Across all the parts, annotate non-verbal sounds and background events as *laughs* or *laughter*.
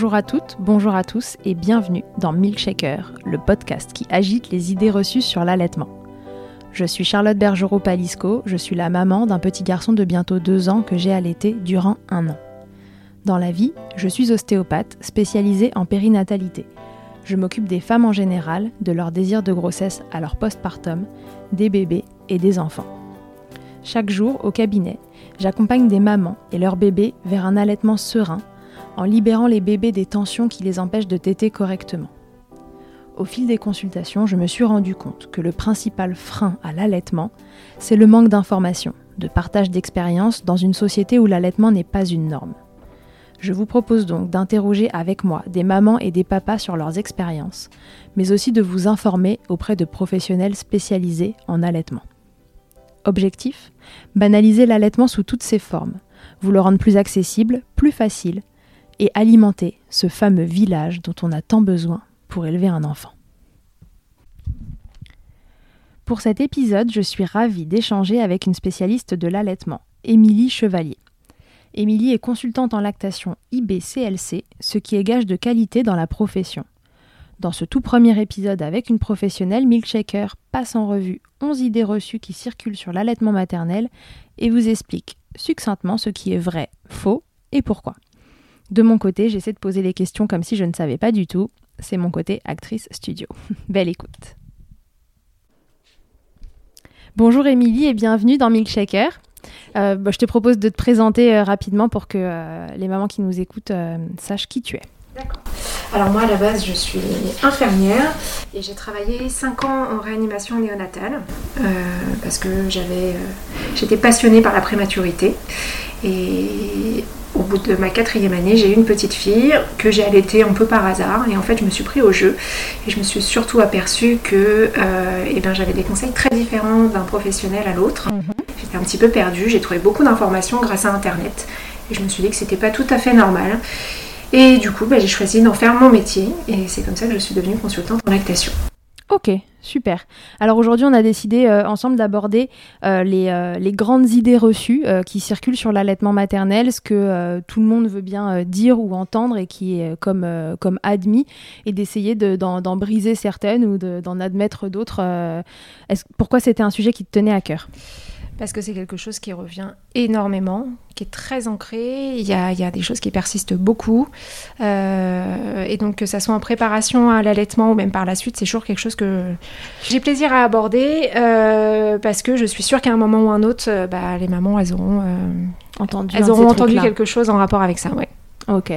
Bonjour à toutes, bonjour à tous et bienvenue dans Milkshaker, le podcast qui agite les idées reçues sur l'allaitement. Je suis Charlotte Bergerot-Palisco, je suis la maman d'un petit garçon de bientôt deux ans que j'ai allaité durant un an. Dans la vie, je suis ostéopathe spécialisée en périnatalité. Je m'occupe des femmes en général, de leur désir de grossesse à leur postpartum, des bébés et des enfants. Chaque jour, au cabinet, j'accompagne des mamans et leurs bébés vers un allaitement serein en libérant les bébés des tensions qui les empêchent de téter correctement. Au fil des consultations, je me suis rendu compte que le principal frein à l'allaitement, c'est le manque d'informations, de partage d'expériences dans une société où l'allaitement n'est pas une norme. Je vous propose donc d'interroger avec moi des mamans et des papas sur leurs expériences, mais aussi de vous informer auprès de professionnels spécialisés en allaitement. Objectif? Banaliser l'allaitement sous toutes ses formes, vous le rendre plus accessible, plus facile, et alimenter ce fameux village dont on a tant besoin pour élever un enfant. Pour cet épisode, je suis ravie d'échanger avec une spécialiste de l'allaitement, Émilie Chevalier. Émilie est consultante en lactation IBCLC, ce qui est gage de qualité dans la profession. Dans ce tout premier épisode avec une professionnelle, Milkshaker passe en revue 11 idées reçues qui circulent sur l'allaitement maternel et vous explique succinctement ce qui est vrai, faux et pourquoi. De mon côté, j'essaie de poser les questions comme si je ne savais pas du tout. C'est mon côté actrice studio. *laughs* Belle écoute. Bonjour Émilie et bienvenue dans Milkshaker. Euh, bah, je te propose de te présenter euh, rapidement pour que euh, les mamans qui nous écoutent sachent qui tu es. D'accord. Alors moi à la base je suis infirmière et j'ai travaillé 5 ans en réanimation néonatale parce que j'avais, j'étais passionnée par la prématurité et au bout de ma quatrième année, j'ai eu une petite fille que j'ai allaitée un peu par hasard et en fait je me suis pris au jeu et je me suis surtout aperçue que euh, eh ben, j'avais des conseils très différents d'un professionnel à l'autre. Mhm. J'étais un petit peu perdue, j'ai trouvé beaucoup d'informations grâce à internet et je me suis dit que c'était pas tout à fait normal. Et du coup, bah, j'ai choisi d'en faire mon métier et c'est comme ça que je suis devenue consultante en lactation. Ok, super. Alors aujourd'hui, on a décidé euh, ensemble d'aborder euh, euh, les, grandes idées reçues qui circulent sur l'allaitement maternel, ce que tout le monde veut bien dire ou entendre et qui est comme, comme admis, et d'essayer d'en briser certaines ou d'en admettre d'autres. pourquoi c'était un sujet qui te tenait à cœur? Parce que c'est quelque chose qui revient énormément, qui est très ancré. Il y a, il y a des choses qui persistent beaucoup. Euh, et donc, que ça soit en préparation à l'allaitement ou même par la suite, c'est toujours quelque chose que j'ai plaisir à aborder euh, parce que je suis sûre qu'à un moment ou un autre, euh, bah, les mamans, elles auront entendu, elles auront entendu quelque chose en rapport avec ça. Ouais. Ok.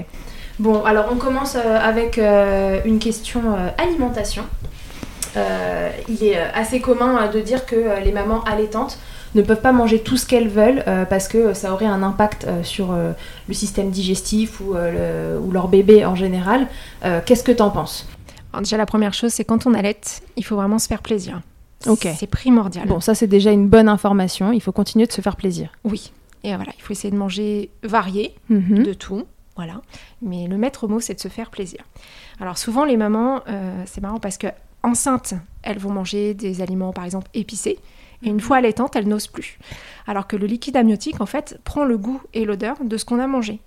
Bon, alors on commence avec une question alimentation. il est assez commun de dire que les mamans allaitantes ne peuvent pas manger tout ce qu'elles veulent euh, parce que ça aurait un impact euh, sur euh, le système digestif ou, ou, leur bébé en général. Qu'est-ce que tu en penses Déjà, la première chose, c'est quand on allait, il faut vraiment se faire plaisir. Ok. C'est primordial. Bon, ça, c'est déjà une bonne information. Il faut continuer de se faire plaisir. Oui. Et voilà, il faut essayer de manger varié, mhm. de tout. Voilà. Mais le maître mot, c'est de se faire plaisir. Alors, souvent, les mamans, c'est marrant parce que enceintes, elles vont manger des aliments, par exemple, épicés. Et une fois allaitante, elle n'ose plus. Alors que le liquide amniotique, en fait, prend le goût et l'odeur de ce qu'on a mangé.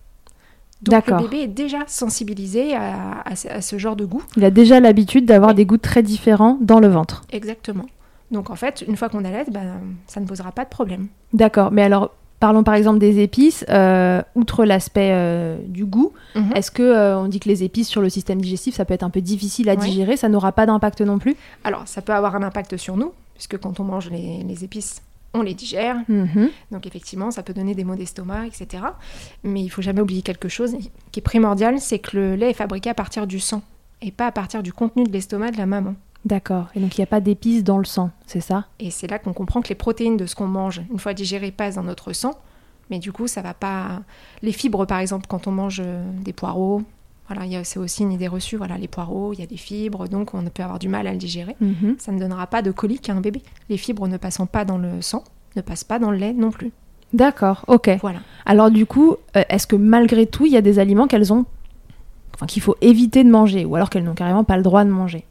Donc le bébé est déjà sensibilisé à, ce genre de goût. Il a déjà l'habitude d'avoir des goûts très différents dans le ventre. Exactement. Donc en fait, une fois qu'on allait, ben, ça ne posera pas de problème. D'accord. Mais alors, parlons par exemple des épices. Euh, outre l'aspect euh, du goût, mhm. est-ce que euh, on dit que les épices sur le système digestif, ça peut être un peu difficile à digérer Ça n'aura pas d'impact non plus? Alors, ça peut avoir un impact sur nous, puisque quand on mange les, épices, on les digère. Mhm. Donc effectivement, ça peut donner des maux d'estomac, etc. Mais il faut jamais oublier quelque chose qui est primordial, c'est que le lait est fabriqué à partir du sang et pas à partir du contenu de l'estomac de la maman. D'accord. Et donc il n'y a pas d'épices dans le sang, c'est ça? Et c'est là qu'on comprend que les protéines de ce qu'on mange, une fois digérées, passent dans notre sang. Mais du coup, ça va pas. Les fibres, par exemple, quand on mange euh, des poireaux, voilà, c'est aussi une idée reçue. Voilà, les poireaux, il y a des fibres, donc on peut avoir du mal à le digérer. Mhm. Ça ne donnera pas de colique à un bébé. Les fibres ne passant pas dans le sang ne passent pas dans le lait non plus. D'accord, ok. Voilà. Alors du coup, euh, est-ce que malgré tout, il y a des aliments qu'elles ont, enfin, qu'il faut éviter de manger, ou alors qu'elles n'ont carrément pas le droit de manger?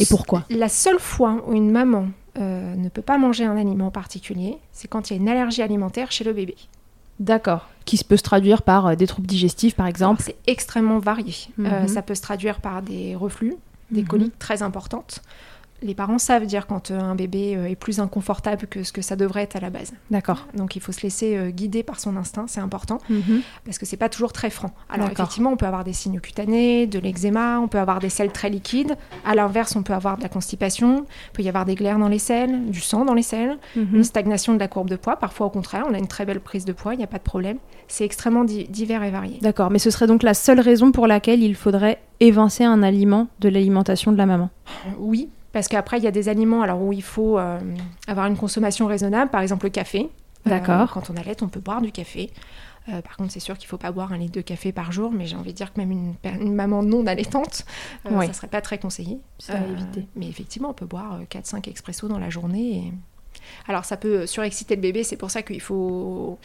Et pourquoi La seule fois où une maman euh, ne peut pas manger un aliment particulier, c'est quand il y a une allergie alimentaire chez le bébé. D'accord. Qui peut se traduire par euh, des troubles digestifs, par exemple. C'est extrêmement varié. Euh, Mhm. ça peut se traduire par des reflux, des Mhm. coliques très importantes. Les parents savent dire quand euh, un bébé euh, est plus inconfortable que ce que ça devrait être à la base. D'accord. Donc il faut se laisser euh, guider par son instinct, c'est important, Mhm. parce que c'est pas toujours très franc. Alors effectivement, on peut avoir des signes cutanés, de l'eczéma, on peut avoir des selles très liquides. À l'inverse, on peut avoir de la constipation, il peut y avoir des glaires dans les selles, du sang dans les selles, Mhm. une stagnation de la courbe de poids. Parfois, au contraire, on a une très belle prise de poids, il n'y a pas de problème. C'est extrêmement di- divers et varié. D'accord, mais ce serait donc la seule raison pour laquelle il faudrait évincer un aliment de l'alimentation de la maman? Oui, parce qu'après, il y a des aliments alors où il faut euh, avoir une consommation raisonnable, par exemple le café. Euh, D'accord. quand on allait, on peut boire du café. Euh, par contre, c'est sûr qu'il ne faut pas boire un litre de café par jour, mais j'ai envie de dire que même une, maman non allaitante, euh, Oui. ça ne serait pas très conseillé. À éviter. Mais effectivement, on peut boire 4-5 expressos dans la journée. et- Alors, ça peut surexciter le bébé, c'est pour ça qu'il faut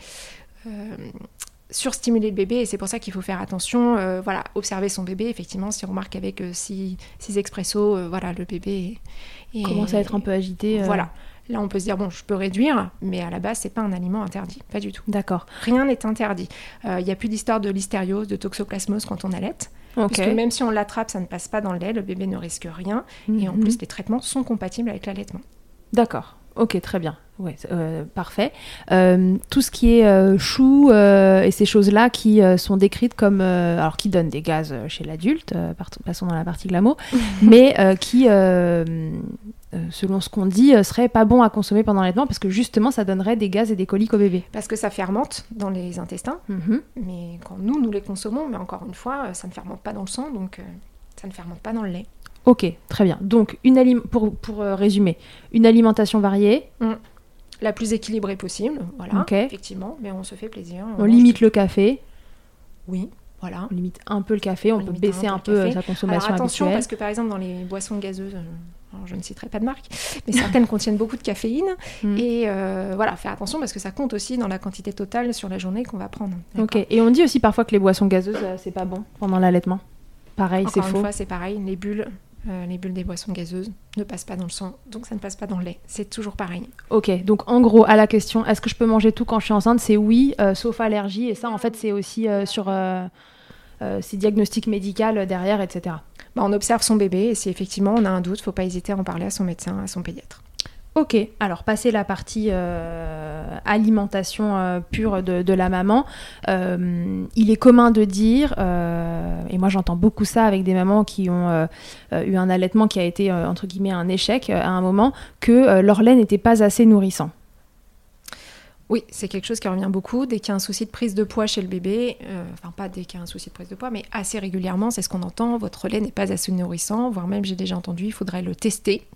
surstimuler le bébé, et c'est pour ça qu'il faut faire attention, euh, voilà, observer son bébé. Effectivement, si on remarque avec 6 expressos, euh, voilà, le bébé est- Commence à être un peu agité. euh, Voilà. Là, on peut se dire, bon, je peux réduire, mais à la base, c'est pas un aliment interdit, pas du tout. D'accord. Rien n'est interdit. Euh, Il n'y a plus d'histoire de listériose, de toxoplasmose quand on allait. Parce que même si on l'attrape, ça ne passe pas dans le lait, le bébé ne risque rien. Et en Mhm. plus, les traitements sont compatibles avec l'allaitement. D'accord. Ok, très bien. C'est- euh, parfait. Euh, tout ce qui est euh, chou euh, et ces choses-là qui sont décrites comme, alors qui donnent des gaz chez l'adulte, passons dans la partie glamour, *laughs* mais qui, selon ce qu'on dit, seraient pas bons à consommer pendant l'allaitement parce que justement, ça donnerait des gaz et des coliques au bébé. Parce que ça fermente dans les intestins, Mhm. mais quand nous, nous les consommons, mais encore une fois, ça ne fermente pas dans le sang, donc ça ne fermente pas dans le lait. Ok, très bien. Donc, une pour, pour euh, résumer, une alimentation variée, La plus équilibrée possible, voilà, effectivement, mais on se fait plaisir. on limite le café, Oui, voilà. on limite un peu le café, on, On peut baisser un un peu euh, sa Alors consommation attention, habituelle. parce que par exemple, dans les boissons gazeuses, euh, alors, je ne citerai pas de marque, mais certaines *laughs* contiennent beaucoup de caféine. Mm. Et euh, voilà, faire attention parce que ça compte aussi dans la quantité totale sur la journée qu'on va prendre. Ok, et on dit aussi parfois que les boissons gazeuses, c'est pas bon pendant l'allaitement. Pareil, c'est Encore une faux. fois, c'est pareil, les bulles, euh, les bulles des boissons gazeuses ne passent pas dans le sang, donc ça ne passe pas dans le lait. C'est toujours pareil. Ok, donc en gros, à la question, est-ce que je peux manger tout quand je suis enceinte? C'est oui, euh, sauf allergie. Et ça, en fait, c'est aussi euh, sur ces diagnostics médicaux derrière, etc. Bah, on observe son bébé et si effectivement on a un doute, faut pas hésiter à en parler à son médecin, à son pédiatre. Ok, alors passer la partie euh, alimentation euh, pure de, la maman, euh, il est commun de dire, et moi j'entends beaucoup ça avec des mamans qui ont eu un allaitement qui a été entre guillemets un échec à un moment, que leur lait n'était pas assez nourrissant. Oui, c'est quelque chose qui revient beaucoup. Dès qu'il y a un souci de prise de poids chez le bébé, enfin pas dès qu'il y a un souci de prise de poids, mais assez régulièrement, c'est ce qu'on entend. Votre lait n'est pas assez nourrissant, voire même j'ai déjà entendu, il faudrait le tester.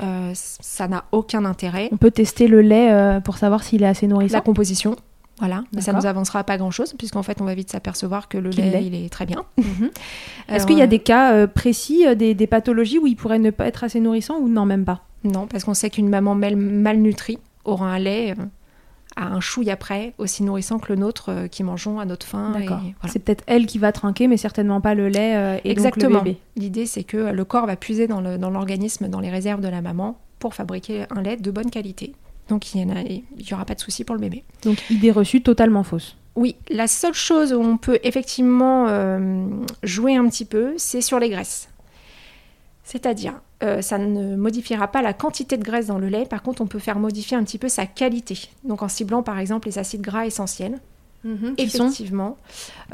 Euh, ça n'a aucun intérêt. On peut tester le lait euh, pour savoir s'il est assez nourrissant. La composition, voilà, mais ça nous avancera pas grand-chose, puisqu'en fait on va vite s'apercevoir que le lait, il est très bien. Mhm. *laughs* Est-ce Alors, qu'il y a euh, des cas euh, précis, euh, des, des pathologies où il pourrait ne pas être assez nourrissant ou non, même pas? Non, parce qu'on sait qu'une maman mal- malnutrie aura un lait euh, à un chouille après, aussi nourrissant que le nôtre euh, qui mangeons à notre faim. voilà. C'est peut-être elle qui va trinquer, mais certainement pas le lait euh, et Exactement. donc le bébé. L'idée, c'est que euh, le corps va puiser dans l'organisme, dans, les réserves de la maman, pour fabriquer un lait de bonne qualité. Donc il n'y aura pas de souci pour le bébé. Donc idée reçue totalement fausse. Oui, la seule chose où on peut effectivement euh, jouer un petit peu, c'est sur les graisses. C'est-à-dire, euh, ça ne modifiera pas la quantité de graisse dans le lait, par contre, on peut faire modifier un petit peu sa qualité. Donc en ciblant par exemple les acides gras essentiels, sont effectivement,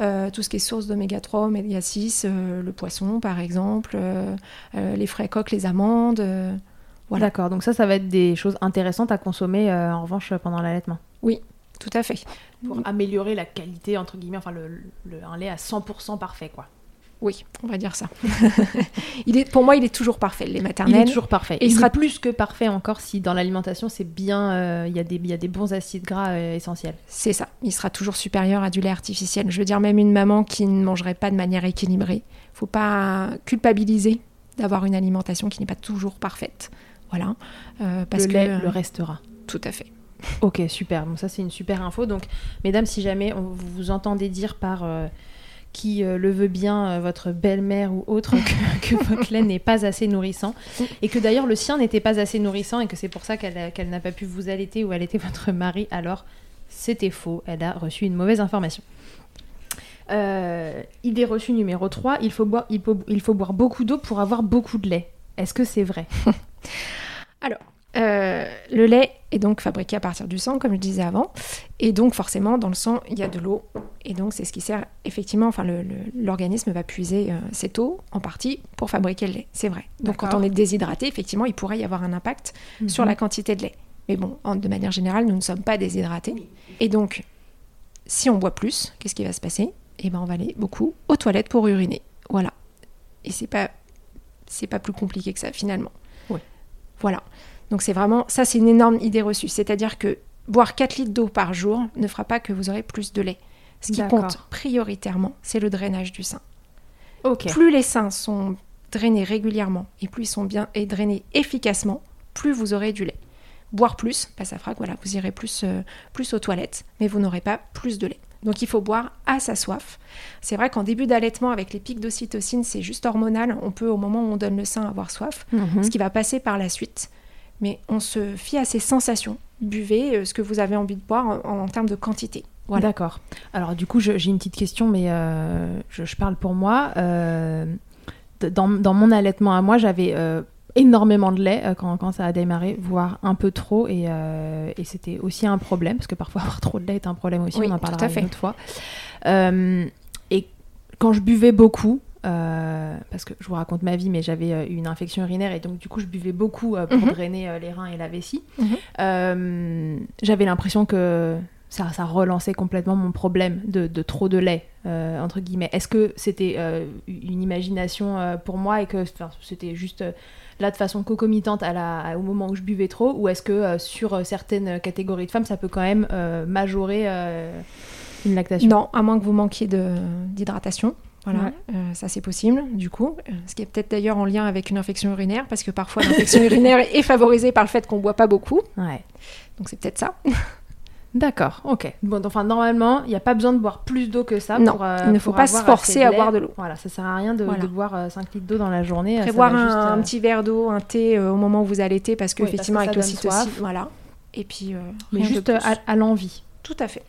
euh, tout ce qui est source d'oméga 3, oméga 6, euh, le poisson par exemple, euh, euh, les frais coques, les amandes. euh, Voilà. D'accord, donc ça, ça va être des choses intéressantes à consommer euh, en revanche pendant l'allaitement. tout à fait. Pour améliorer la qualité, entre guillemets, enfin le, le- un lait à 100% parfait, quoi. Oui, on va dire ça. *laughs* il est, pour moi, il est toujours parfait, le lait Il est toujours parfait. Et il sera plus que parfait encore si dans l'alimentation, c'est bien, euh, il y, a des- il y a des bons acides gras euh, essentiels. C'est ça, il sera toujours supérieur à du lait artificiel. Je veux dire, même une maman qui ne mangerait pas de manière équilibrée, faut pas culpabiliser d'avoir une alimentation qui n'est pas toujours parfaite. Voilà. Euh, parce le que, lait euh, le restera. Tout à fait. Ok, super. Bon, ça, c'est une super info. Donc, mesdames, si jamais on, vous vous entendez dire par qui euh, le veut bien, euh, votre belle-mère ou autre, que, *laughs* que votre lait n'est pas assez nourrissant, et que d'ailleurs le sien n'était pas assez nourrissant, et que c'est pour ça qu'elle n'a pas pu vous allaiter ou allaiter *laughs* votre mari, alors c'était faux. Elle a reçu une mauvaise information. Euh, idée reçue numéro 3, il faut boire, il faut, il faut boire beaucoup d'eau pour avoir beaucoup de lait. Est-ce que c'est vrai? *laughs* Alors, euh, le lait est donc fabriqué à partir du sang, comme je disais avant. Et donc, forcément, dans le sang, il y a de l'eau. Et donc, c'est ce qui sert, effectivement, enfin, l'organisme va puiser euh, cette eau, en partie, pour fabriquer le lait. C'est vrai. Donc, quand on est déshydraté, effectivement, il pourrait y avoir un impact mhm. sur la quantité de lait. Mais bon, de manière générale, nous ne sommes pas déshydratés. Et donc, si on boit plus, qu'est-ce qui va se passer? Eh bien, on va aller beaucoup aux toilettes pour uriner. Voilà. Et c'est pas, c'est pas plus compliqué que ça, finalement. Oui. Voilà. Donc c'est vraiment, ça c'est une énorme idée reçue. C'est-à-dire que boire 4 litres d'eau par jour ne fera pas que vous aurez plus de lait. Ce qui compte prioritairement, c'est le drainage du sein. Plus les seins sont drainés régulièrement et plus ils sont bien et drainés efficacement, plus vous aurez du lait. Boire plus, bah, ça fera que voilà, vous irez plus, euh, plus aux toilettes, mais vous n'aurez pas plus de lait. Donc il faut boire à sa soif. C'est vrai qu'en début d'allaitement, avec les pics d'ocytocine, c'est juste hormonal. On peut, au moment où on donne le sein, avoir soif. Mhm. Ce qui va passer par la suite, mais on se fie à ses sensations. Buvez euh, ce que vous avez envie de boire en, termes de quantité. Voilà. D'accord. Alors du coup, j'ai une petite question, mais euh, je, parle pour moi. Euh, dans, mon allaitement à moi, j'avais énormément de lait quand, ça a démarré, voire un peu trop, et, c'était aussi un problème, parce que parfois *laughs* avoir trop de lait est un problème aussi, on en parlera une autre fois. et quand je buvais beaucoup, euh, parce que je vous raconte ma vie, mais j'avais euh, une infection urinaire et donc du coup je buvais beaucoup euh, pour mhm. drainer les reins et la vessie. Mhm. j'avais l'impression que ça, ça, relançait complètement mon problème de, trop de lait, entre guillemets. Est-ce que c'était une imagination pour moi et que c'était juste là de façon concomitante à la, au moment où je buvais trop ou est-ce que sur certaines catégories de femmes ça peut quand même majorer une lactation? Non, à moins que vous manquiez d'hydratation. Voilà, euh, ça c'est possible du coup, euh, ce qui est peut-être d'ailleurs en lien avec une infection urinaire, parce que parfois l'infection *laughs* urinaire est favorisée par le fait qu'on ne boit pas beaucoup. Ouais. Donc c'est peut-être ça. D'accord, ok. Bon, enfin normalement, il n'y a pas besoin de boire plus d'eau que ça. Non, pour, euh, il ne faut pas se forcer à boire de l'eau. Voilà, ça sert à rien de, boire 5 litres d'eau dans la journée. Prévoir un, petit verre d'eau, un thé au moment où vous allaitez, parce qu'effectivement avec l'ocytocine, voilà. Et puis, mais juste à l'envie. Tout à fait.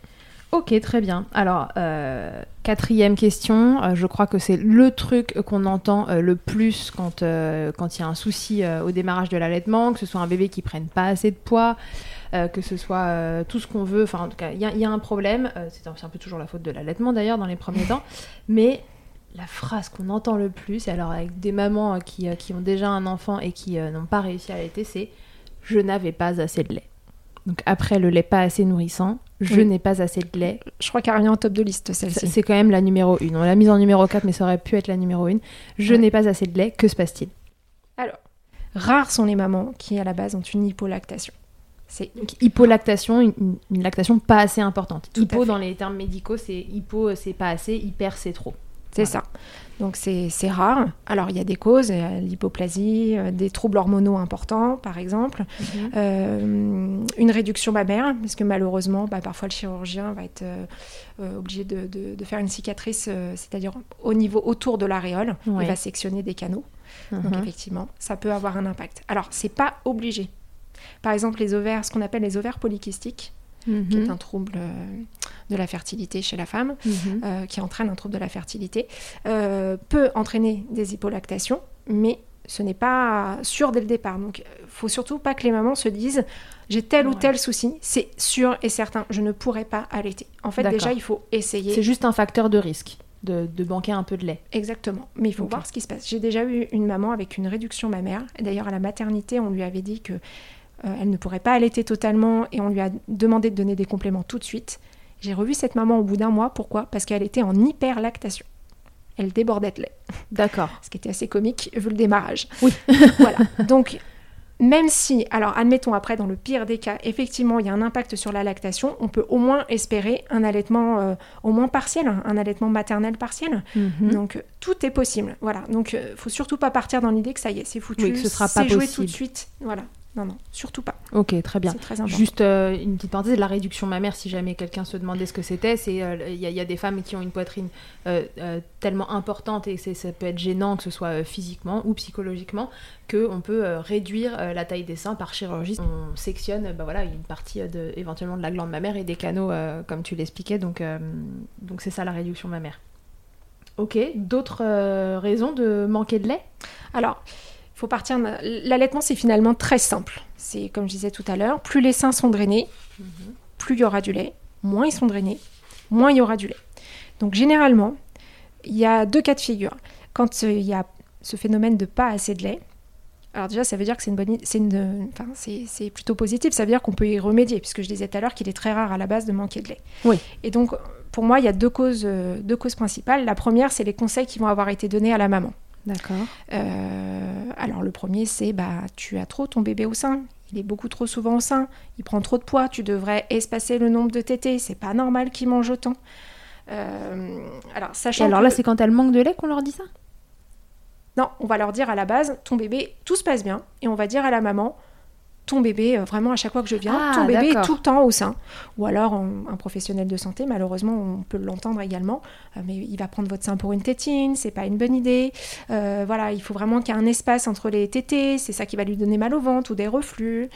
Ok, très bien. Alors, euh, quatrième question. Euh, je crois que c'est le truc qu'on entend euh, le plus quand il y a un souci au démarrage de l'allaitement, que ce soit un bébé qui prenne pas assez de poids, que ce soit tout ce qu'on veut. Enfin, en tout cas, il y, a un problème. c'est un, peu toujours la faute de l'allaitement d'ailleurs dans les premiers temps. Mais la phrase qu'on entend le plus, alors avec des mamans qui, qui ont déjà un enfant et qui n'ont pas réussi à allaiter, c'est je n'avais pas assez de lait. Donc après le lait pas assez nourrissant, je n'ai pas assez de lait. Je crois qu'elle revient en top de liste celle-ci. C'est quand même la numéro 1. On l'a mise en numéro 4 mais ça aurait pu être la numéro 1. Je n'ai pas assez de lait, que se passe-t-il? Alors, rares sont les mamans qui à la base ont une hypolactation. C'est hypolactation, une, lactation pas assez importante. Hypo dans les termes médicaux, c'est hypo c'est pas assez, hyper c'est trop. C'est ça. Donc c'est rare. Alors il y a des causes, l'hypoplasie, euh, des troubles hormonaux importants par exemple, mhm. euh, une réduction mammaire, parce que malheureusement bah, parfois le chirurgien va être euh, obligé de, faire une cicatrice, c'est-à-dire au niveau autour de l'aréole, il va sectionner des canaux. Donc mhm. effectivement, ça peut avoir un impact. Alors c'est pas obligé. Par exemple les ovaires, ce qu'on appelle les ovaires polykystiques, qui est mhm. un trouble de la fertilité chez la femme, mhm. euh, qui entraîne un trouble de la fertilité, euh, peut entraîner des hypolactations, mais ce n'est pas sûr dès le départ. Donc, il faut surtout pas que les mamans se disent j'ai tel ou tel souci, c'est sûr et certain, je ne pourrai pas allaiter. En fait, déjà, il faut essayer. C'est juste un facteur de risque. De, de, banquer un peu de lait. Exactement. Mais il faut voir ce qui se passe. J'ai déjà eu une maman avec une réduction mammaire. D'ailleurs, à la maternité, on lui avait dit que euh, elle ne pourrait pas allaiter totalement et on lui a demandé de donner des compléments tout de suite. J'ai revu cette maman au bout d'un mois. Pourquoi? Parce qu'elle était en hyperlactation. Elle débordait de lait. D'accord. *laughs* Ce qui était assez comique vu le démarrage. Oui. *laughs* voilà. Donc, même si, alors admettons après, dans le pire des cas, effectivement, il y a un impact sur la lactation, on peut au moins espérer un allaitement euh, au moins partiel, un allaitement maternel partiel. Mhm. Donc, tout est possible. Voilà. Donc, il euh, faut surtout pas partir dans l'idée que ça y est, c'est foutu, oui, que ce sera pas joué tout de suite. Voilà. Non, non, surtout pas. Ok, très bien. C'est très important. Juste euh, une petite parenthèse, la réduction mammaire, si jamais quelqu'un se demandait ce que c'était, c'est euh, il y, a- il y a des femmes qui ont une poitrine euh, tellement importante et ça peut être gênant, que ce soit physiquement ou psychologiquement, qu'on peut réduire la taille des seins par chirurgie. On sectionne bah, voilà, une partie de, éventuellement de la glande mammaire et des canaux, comme tu l'expliquais, donc donc c'est ça la réduction mammaire. Ok, d'autres raisons de manquer de lait? Alors, faut partir. L'allaitement, c'est finalement très simple. C'est comme je disais tout à l'heure, plus les seins sont drainés, plus il y aura du lait. Moins ils sont drainés, moins il y aura du lait. Donc généralement, il y a deux cas de figure. Quand euh, il y a ce phénomène de pas assez de lait, alors déjà, ça veut dire que c'est une bonne, c'est une, enfin, c'est, c'est plutôt positif. Ça veut dire qu'on peut y remédier, puisque je disais tout à l'heure qu'il est très rare à la base de manquer de lait. Oui. Et donc, pour moi, il y a deux causes, euh, deux causes principales. La première, c'est les conseils qui vont avoir été donnés à la maman. D'accord. Euh, alors le premier c'est bah tu as trop ton bébé au sein, il est beaucoup trop souvent au sein, il prend trop de poids, tu devrais espacer le nombre de tétés, c'est pas normal qu'il mange autant. Euh, alors Et sachant alors que- là, c'est quand elle manque de lait qu'on leur dit ça? Non, on va leur dire à la base ton bébé tout se passe bien. Et on va dire à la maman ton bébé euh, vraiment à chaque fois que je viens Ah, ton bébé est tout le temps au sein ou alors on- un professionnel de santé malheureusement on peut l'entendre également euh, mais il va prendre votre sein pour une tétine c'est pas une bonne idée Euh, voilà il faut vraiment qu'il y ait un espace entre les tétés c'est ça qui va lui donner mal au ventre ou des reflux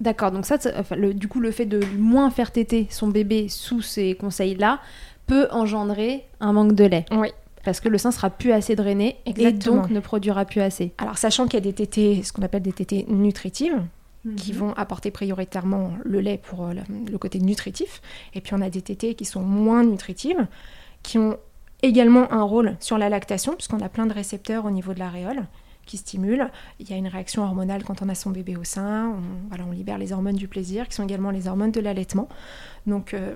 D'accord, donc ça, c'est- enfin, le- du coup, le fait de moins faire téter son bébé sous ces conseils-là peut engendrer un manque de lait. oui Parce que le sein sera plus assez drainé Exactement. et donc ne produira plus assez. alors sachant qu'il y a des tétés ce qu'on appelle des tétés nutritives Mhm. qui vont apporter prioritairement le lait pour euh, le, le côté nutritif. Et puis on a des tétés qui sont moins nutritives, qui ont également un rôle sur la lactation, puisqu'on a plein de récepteurs au niveau de l'aréole qui stimulent. Il y a une réaction hormonale quand on a son bébé au sein. On, voilà, on libère les hormones du plaisir, qui sont également les hormones de l'allaitement. Donc euh,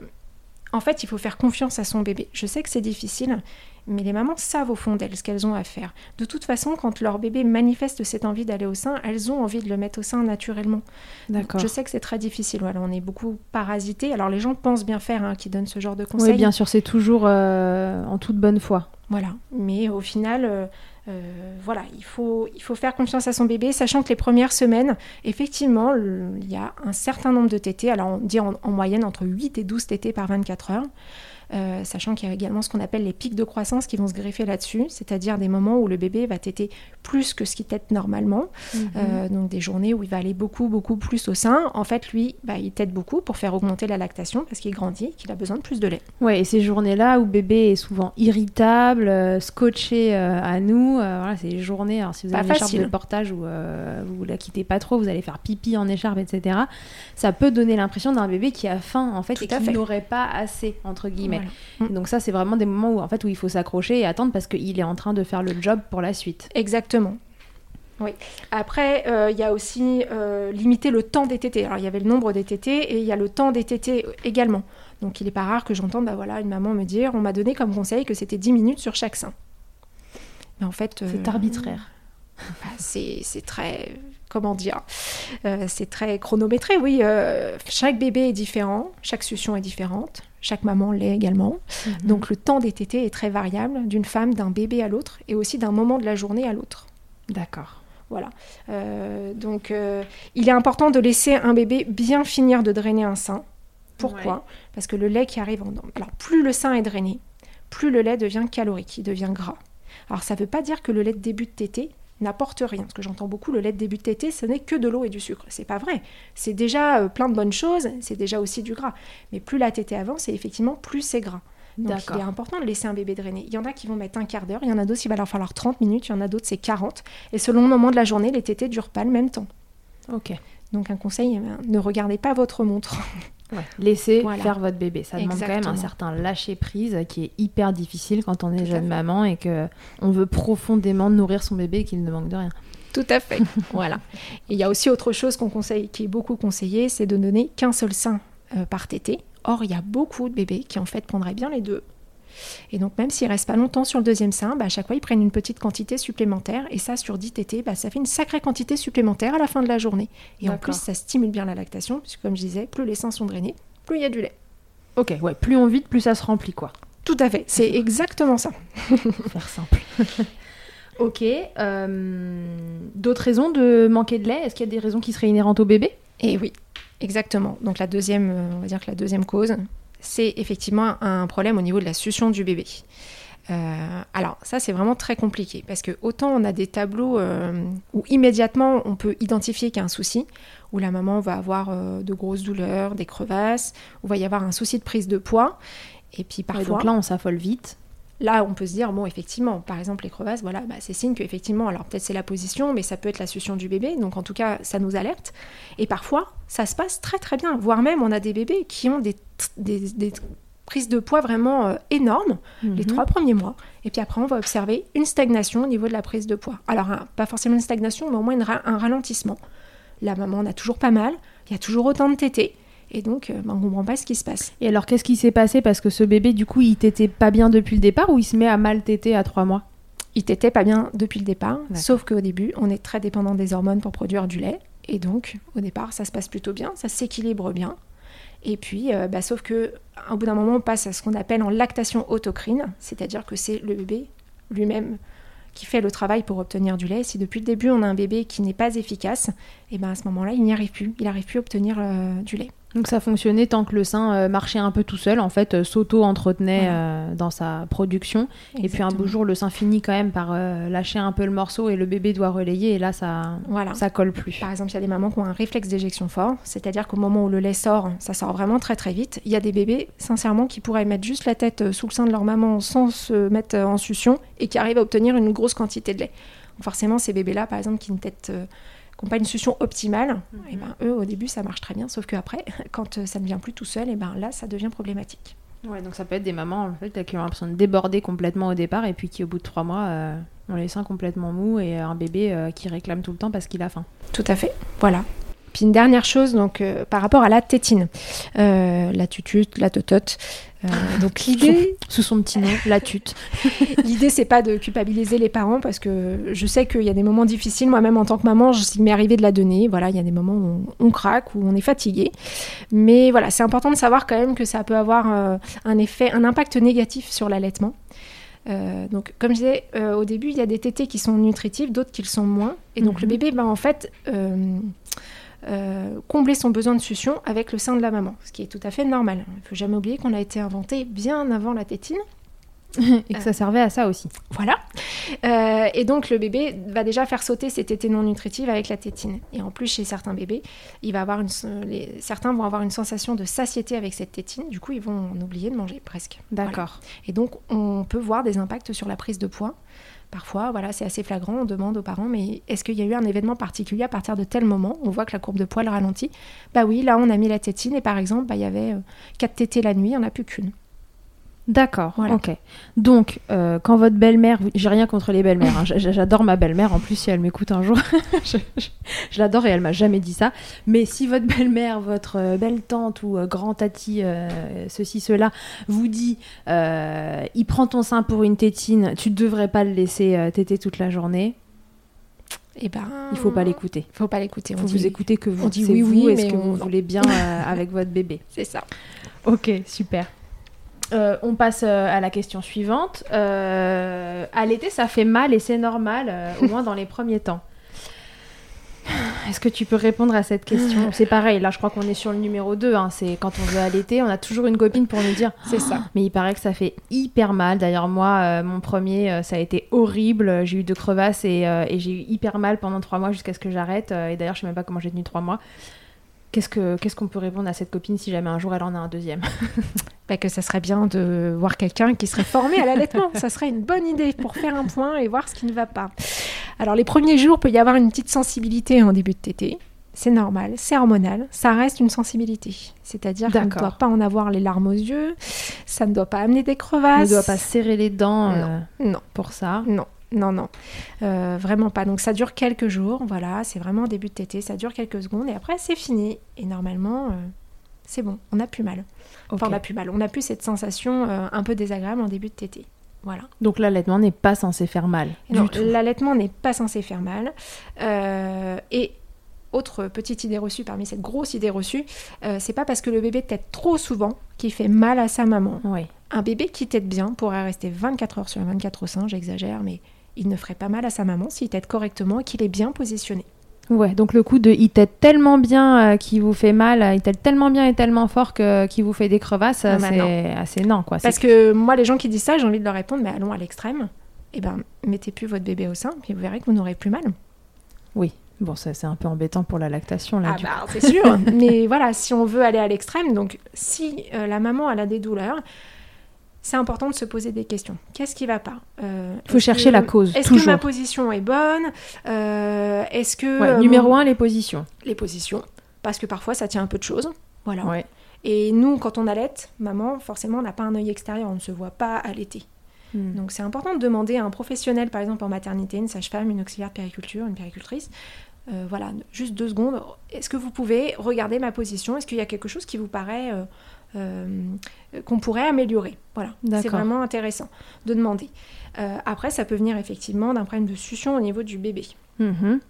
en fait, il faut faire confiance à son bébé. Je sais que c'est difficile, mais les mamans savent au fond d'elles ce qu'elles ont à faire. De toute façon, quand leur bébé manifeste cette envie d'aller au sein, elles ont envie de le mettre au sein naturellement. D'accord. Je sais que c'est très difficile. Voilà, on est beaucoup parasités. Alors les gens pensent bien faire, hein, qui donnent ce genre de conseils. Oui, bien sûr, c'est toujours euh, en toute bonne foi. Voilà. Mais au final, euh, euh, voilà, il faut, il faut faire confiance à son bébé, sachant que les premières semaines, effectivement, le- il y a un certain nombre de tétés. Alors on dit en, en moyenne entre 8 et 12 tétés par 24 heures. Euh, sachant qu'il y a également ce qu'on appelle les pics de croissance qui vont se greffer là-dessus, c'est-à-dire des moments où le bébé va téter plus que ce qu'il tète normalement, Euh, donc des journées où il va aller beaucoup, beaucoup plus au sein. En fait, lui, bah, il tète beaucoup pour faire augmenter la lactation parce qu'il grandit, qu'il a besoin de plus de lait. Ouais, et ces journées-là où bébé est souvent irritable, euh, scotché euh, à nous, voilà, c'est les journées. Alors, si vous Pas avez une écharpe facile. de portage ou euh, vous la quittez pas trop, vous allez faire pipi en écharpe, etc. Ça peut donner l'impression d'un bébé qui a faim en fait Tout et qui n'aurait pas assez entre guillemets. Voilà. Donc ça, c'est vraiment des moments où en fait où il faut s'accrocher et attendre parce qu'il est en train de faire le job pour la suite. Exactement. Oui. Après, euh, il y a aussi euh, limiter le temps des tétés. Alors, il y avait le nombre des tétés et il y a le temps des tétés également. Donc, il n'est pas rare que j'entende bah, voilà, une maman me dire on m'a donné comme conseil que c'était 10 minutes sur chaque sein. Mais en fait. euh, C'est arbitraire. *laughs* bah, c'est c'est très. Comment dire Euh, C'est très chronométré, oui. euh, chaque bébé est différent, chaque succion est différente, chaque maman l'est également. Mhm. Donc le temps des tétés est très variable d'une femme, d'un bébé à l'autre et aussi d'un moment de la journée à l'autre. D'accord. Voilà. Euh, donc, euh, il est important de laisser un bébé bien finir de drainer un sein. Pourquoi? Ouais. Parce que le lait qui arrive en... Alors, plus le sein est drainé, plus le lait devient calorique, il devient gras. Alors, ça ne veut pas dire que le lait de début de n'apporte rien. Parce que j'entends beaucoup, le lait de début de tétée, ce n'est que de l'eau et du sucre. C'est pas vrai. C'est déjà euh, plein de bonnes choses, c'est déjà aussi du gras. Mais plus la tétée avance, et effectivement, plus c'est gras. Donc il est important de laisser un bébé drainer. Il y en a qui vont mettre un quart d'heure, il y en a d'autres, il va leur falloir 30 minutes, il y en a d'autres, c'est 40. Et selon le moment de la journée, les tétés durent pas le même temps. Ok. Donc un conseil, eh ben, ne regardez pas votre montre. *laughs* Ouais. Laissez Voilà. faire votre bébé. Ça demande quand même un certain lâcher prise qui est hyper difficile quand on est Tout jeune maman et que on veut profondément nourrir son bébé et qu'il ne manque de rien. Tout à fait. *laughs* voilà. Et il y a aussi autre chose qu'on conseille, qui est beaucoup conseillé, c'est de donner qu'un seul sein euh, par tétée. Or, il y a beaucoup de bébés qui en fait prendraient bien les deux. Et donc même s'ils restent pas longtemps sur le deuxième sein, bah, à chaque fois ils prennent une petite quantité supplémentaire. Et ça, sur 10 tétés, bah, ça fait une sacrée quantité supplémentaire à la fin de la journée. Et en plus, ça stimule bien la lactation, puisque comme je disais, plus les seins sont drainés, plus il y a du lait. Ok, ouais, plus on vide, plus ça se remplit, quoi. Tout à fait, c'est *laughs* exactement ça. Faire simple. *laughs* Ok. euh, D'autres raisons de manquer de lait? Est-ce qu'il y a des raisons qui seraient inhérentes au bébé? Et oui, exactement. Donc la deuxième, euh, on va dire que la deuxième cause, c'est effectivement un problème au niveau de la succion du bébé. Euh, alors ça c'est vraiment très compliqué parce que autant on a des tableaux euh, où immédiatement on peut identifier qu'il y a un souci, où la maman va avoir euh, de grosses douleurs, des crevasses, où va y avoir un souci de prise de poids, et puis parfois Donc là, on s'affole vite. Là, on peut se dire, bon, effectivement, par exemple, les crevasses, voilà, bah, c'est signe qu'effectivement, alors peut-être c'est la position, mais ça peut être la succion du bébé, donc en tout cas, ça nous alerte. Et parfois, ça se passe très très bien, voire même, on a des bébés qui ont des, des, des prises de poids vraiment euh, énormes les Mhm. trois premiers mois, et puis après, on va observer une stagnation au niveau de la prise de poids. Alors, un- pas forcément une stagnation, mais au moins une ra- un ralentissement. La maman en a toujours pas mal, il y a toujours autant de tétés, et donc, euh, bah, on ne comprend pas ce qui se passe. Et alors, qu'est-ce qui s'est passé? Parce que ce bébé, du coup, il t'était pas bien depuis le départ ou il se met à mal téter à trois mois? Il t'était pas bien depuis le départ, sauf qu'au début, on est très dépendant des hormones pour produire du lait. Et donc, au départ, ça se passe plutôt bien, ça s'équilibre bien. Et puis, euh, bah, sauf que au bout d'un moment, on passe à ce qu'on appelle en lactation autocrine, c'est-à-dire que c'est le bébé lui-même qui fait le travail pour obtenir du lait. Si depuis le début, on a un bébé qui n'est pas efficace, et ben à ce moment-là, il n'y arrive plus. Il n'arrive plus à obtenir euh, du lait. Donc ça fonctionnait tant que le sein euh, marchait un peu tout seul, en fait, euh, s'auto-entretenait Voilà. euh, dans sa production. Et puis un beau jour, le sein finit quand même par lâcher un peu le morceau et le bébé doit relayer et là, ça, Voilà. ça colle plus. Par exemple, il y a des mamans qui ont un réflexe d'éjection fort, c'est-à-dire qu'au moment où le lait sort, ça sort vraiment très très vite. Il y a des bébés, sincèrement, qui pourraient mettre juste la tête sous le sein de leur maman sans se mettre en succion et qui arrivent à obtenir une grosse quantité de lait. Donc forcément, ces bébés-là, par exemple, qui n'ont pas une succion optimale, et ben, eux, au début, ça marche très bien, sauf qu'après, *laughs* quand euh, ça ne vient plus tout seul, et ben, là, ça devient problématique. Ouais, donc ça peut être des mamans en fait, qui ont l'impression de déborder complètement au départ et puis qui, au bout de trois mois, euh, ont les seins complètement mous et un bébé euh, qui réclame tout le temps parce qu'il a faim. Tout à fait, voilà. Puis une dernière chose, donc euh, par rapport à la tétine, Euh, la tutute, la totote. Euh, donc l'idée, Sous son petit nom, la tute. *laughs* L'idée, c'est pas de culpabiliser les parents parce que je sais qu'il y a des moments difficiles. Moi-même, en tant que maman, il m'est arrivé de la donner. Voilà, il y a des moments où on, on craque, où on est fatigué. Mais voilà, c'est important de savoir quand même que ça peut avoir un effet, un impact négatif sur l'allaitement. Euh, donc, comme je disais euh, au début, il y a des tétés qui sont nutritifs, d'autres qui le sont moins. Et donc, Mhm. le bébé, ben, en fait, euh, euh, combler son besoin de succion avec le sein de la maman, ce qui est tout à fait normal. Il ne faut jamais oublier qu'on a été inventé bien avant la tétine. *laughs* et que ça servait à ça aussi. Voilà. Euh, et donc le bébé va déjà faire sauter ses tétées non nutritives avec la tétine. Et en plus, chez certains bébés, il va avoir une, les, certains vont avoir une sensation de satiété avec cette tétine. Du coup, ils vont en oublier de manger presque. Voilà. D'accord. Et donc, on peut voir des impacts sur la prise de poids. Parfois, voilà, c'est assez flagrant. On demande aux parents, mais est-ce qu'il y a eu un événement particulier à partir de tel moment? On voit que la courbe de poids le ralentit. Bah oui, là, on a mis la tétine et par exemple, bah, il y avait euh, quatre tétées la nuit, il n'y en a plus qu'une. D'accord, Voilà. ok. Donc, euh, quand votre belle-mère, j'ai rien contre les belles-mères, hein, j'adore ma belle-mère, en plus si elle m'écoute un jour, *laughs* je, je- je l'adore et elle m'a jamais dit ça, mais si votre belle-mère, votre euh, belle-tante ou euh, grand-tati, euh, ceci, cela, vous dit, il prend ton sein pour une tétine, tu devrais pas le laisser téter toute la journée, Et ben, il faut pas l'écouter. faut pas l'écouter. Il on faut dit- vous écouter que vous. on dit oui, vous, oui, est-ce que on- vous voulez bien euh, avec votre bébé *laughs* C'est ça. Ok, super. Euh, on passe euh, à la question suivante. Euh, allaiter, ça fait mal et c'est normal, au moins dans les premiers temps. *sighs* Est-ce que tu peux répondre à cette question *laughs* C'est pareil, là je crois qu'on est sur le numéro 2. hein, c'est quand on veut allaiter, on a toujours une copine pour nous dire *laughs* C'est ça. mais il paraît que ça fait hyper mal. D'ailleurs, moi, mon premier, ça a été horrible. J'ai eu deux crevasses et, et j'ai eu hyper mal pendant trois mois jusqu'à ce que j'arrête. Et d'ailleurs, je sais même pas comment j'ai tenu trois mois. Qu'est-ce que qu'est-ce qu'on peut répondre à cette copine si jamais un jour elle en a un deuxième *laughs* Bah, que ça serait bien de voir quelqu'un qui serait formé à l'allaitement. ça serait une bonne idée pour faire un point et voir ce qui ne va pas. Alors les premiers jours, peut y avoir une petite sensibilité en début de tétée. C'est normal, c'est hormonal, ça reste une sensibilité. C'est-à-dire qu'on ne doit pas en avoir les larmes aux yeux, ça ne doit pas amener des On crevasses. ne doit pas serrer les dents Non. euh, Non, pour ça. non, non, non. Euh, vraiment pas. Donc ça dure quelques jours, voilà, c'est vraiment au début de tétée, ça dure quelques secondes et après c'est fini. Et normalement, euh, c'est bon, on n'a plus mal. Enfin, on n'a plus mal, on n'a plus cette sensation euh, un peu désagréable en début de tétée. Voilà. Donc l'allaitement n'est pas censé faire mal Non, du tout. l'allaitement n'est pas censé faire mal. Et autre petite idée reçue parmi cette grosse idée reçue, euh, c'est pas parce que le bébé tète trop souvent qu'il fait mal à sa maman. Oui. Un bébé qui tète bien pourrait rester 24 heures sur 24 au sein, j'exagère, mais il ne ferait pas mal à sa maman s'il tète correctement et qu'il est bien positionné. Ouais, donc le coup de il tète tellement bien euh, qu'il vous fait mal, euh, il tète tellement bien et tellement fort que qu'il vous fait des crevasses, Ah bah c'est assez non quoi. Parce que moi, les gens qui disent ça, j'ai envie de leur répondre, mais allons à l'extrême. Eh ben, mettez plus votre bébé au sein, puis vous verrez que vous n'aurez plus mal. oui, bon ça c'est un peu embêtant pour la lactation là. Ah bah, c'est sûr. *laughs* mais voilà, si on veut aller à l'extrême, donc si euh, la maman elle a des douleurs, c'est important de se poser des questions. Qu'est-ce qui va pas? Euh, Il faut est-ce chercher que- la cause Est-ce que ma position est bonne? Euh, Est-ce que Ouais, euh, numéro mon- un les positions. les positions Parce que parfois ça tient un peu de choses. Voilà. Ouais. Et nous, quand on allait, maman, forcément, on n'a pas un œil extérieur, on ne se voit pas allaiter. Hmm. Donc c'est important de demander à un professionnel, par exemple en maternité, une sage-femme, une auxiliaire de périculture, une péricultrice, euh, voilà, juste deux secondes. Est-ce que vous pouvez regarder ma position? Est-ce qu'il y a quelque chose qui vous paraît euh, euh, qu'on pourrait améliorer Voilà, c'est vraiment intéressant de demander. Euh, après, ça peut venir effectivement d'un problème de succion au niveau du bébé. Mhm.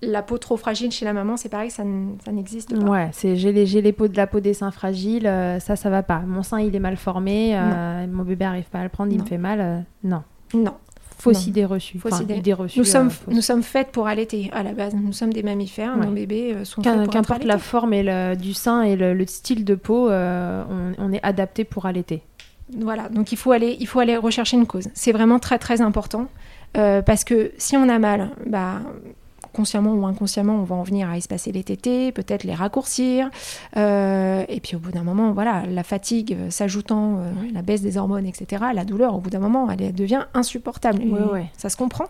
La peau trop fragile chez la maman, c'est pareil, ça, n'existe pas. Ouais, c'est j'ai les, peaux de la peau des seins fragiles, euh, ça ça va pas. Mon sein il est mal formé, euh, mon bébé arrive pas à le prendre, il me fait mal. euh, non, Non. Fausse idée reçue. Fausse Enfin, idée. idée reçue. Nous sommes, euh, fausse. nous sommes faites pour allaiter à la base. Nous sommes des mammifères. Ouais. Nos bébés euh, sont faits pour Qu'importe la forme et le, du sein et le, le style de peau, euh, on, on est adapté pour allaiter. Voilà, donc il faut aller, il faut aller rechercher une cause. C'est vraiment très très important euh, parce que si on a mal, bah consciemment ou inconsciemment, on va en venir à espacer les tétés, peut-être les raccourcir, euh, et puis au bout d'un moment, voilà, la fatigue euh, s'ajoutant, euh, la baisse des hormones, etc., la douleur, au bout d'un moment, elle devient insupportable. Et Ouais, ouais. Ça se comprend.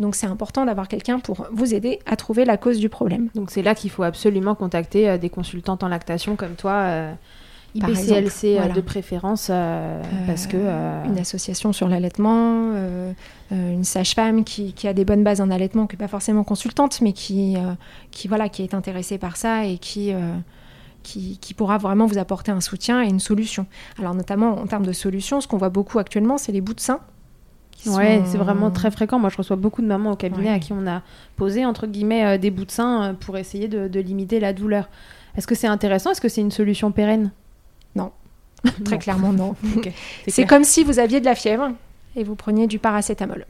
Donc c'est important d'avoir quelqu'un pour vous aider à trouver la cause du problème. Donc c'est là qu'il faut absolument contacter des consultantes en lactation comme toi, IBCLC exemple, euh, voilà. de préférence, euh, parce que euh, une association sur l'allaitement, euh, euh, une sage-femme qui, qui a des bonnes bases en allaitement, qui n'est pas forcément consultante, mais qui, euh, qui, voilà, qui est intéressée par ça et qui, euh, qui, qui pourra vraiment vous apporter un soutien et une solution. Alors notamment en termes de solutions, ce qu'on voit beaucoup actuellement, c'est les bouts de sein. Ouais, sont- c'est vraiment très fréquent. Moi, je reçois beaucoup de mamans au cabinet Ouais. à qui on a posé, entre guillemets, euh, des bouts de sein euh, pour essayer de, de limiter la douleur. Est-ce que c'est intéressant? Est-ce que c'est une solution pérenne? *laughs* Très Non. clairement, non. *laughs* C'est clair. comme si vous aviez de la fièvre et vous preniez du paracétamol.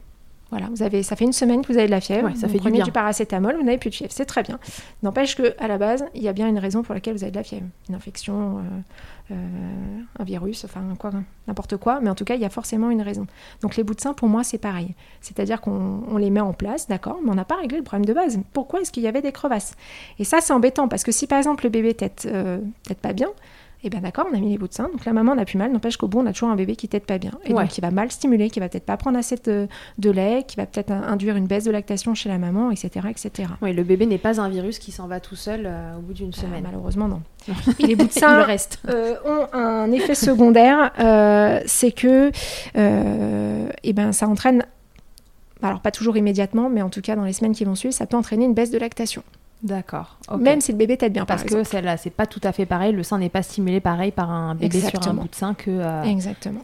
Voilà, vous avez, ça fait une semaine que vous avez de la fièvre. Ouais, ça vous fait du prenez bien. du paracétamol, vous n'avez plus de fièvre. C'est très bien. N'empêche que à la base, il y a bien une raison pour laquelle vous avez de la fièvre. Une infection, euh, euh, un virus, enfin quoi, n'importe quoi. Mais en tout cas, il y a forcément une raison. Donc les bouts de sein, pour moi, c'est pareil. C'est-à-dire qu'on on les met en place, d'accord, mais on n'a pas réglé le problème de base. Pourquoi est-ce qu'il y avait des crevasses? Et ça, c'est embêtant parce que si par exemple le bébé tète, euh, pas bien, eh bien d'accord, on a mis les bouts de sein, donc la maman n'a plus mal, n'empêche qu'au bout, on a toujours un bébé qui tète pas bien. Et Ouais. donc, il va mal stimuler, qui va peut-être pas prendre assez de, de lait, qui va peut-être in- induire une baisse de lactation chez la maman, etc. etc. Oui, le bébé n'est pas un virus qui s'en va tout seul euh, au bout d'une Euh, semaine. malheureusement, *laughs* non. Et les bouts de *laughs* sein reste. euh, ont un effet secondaire, euh, c'est que euh, eh ben, ça entraîne, alors pas toujours immédiatement, mais en tout cas dans les semaines qui vont suivre, ça peut entraîner une baisse de lactation. D'accord. Même si le bébé tète bien, par parce que celle-là, c'est pas tout à fait pareil. Le sein n'est pas stimulé pareil par un bébé sur un bout de sein que. euh, Exactement.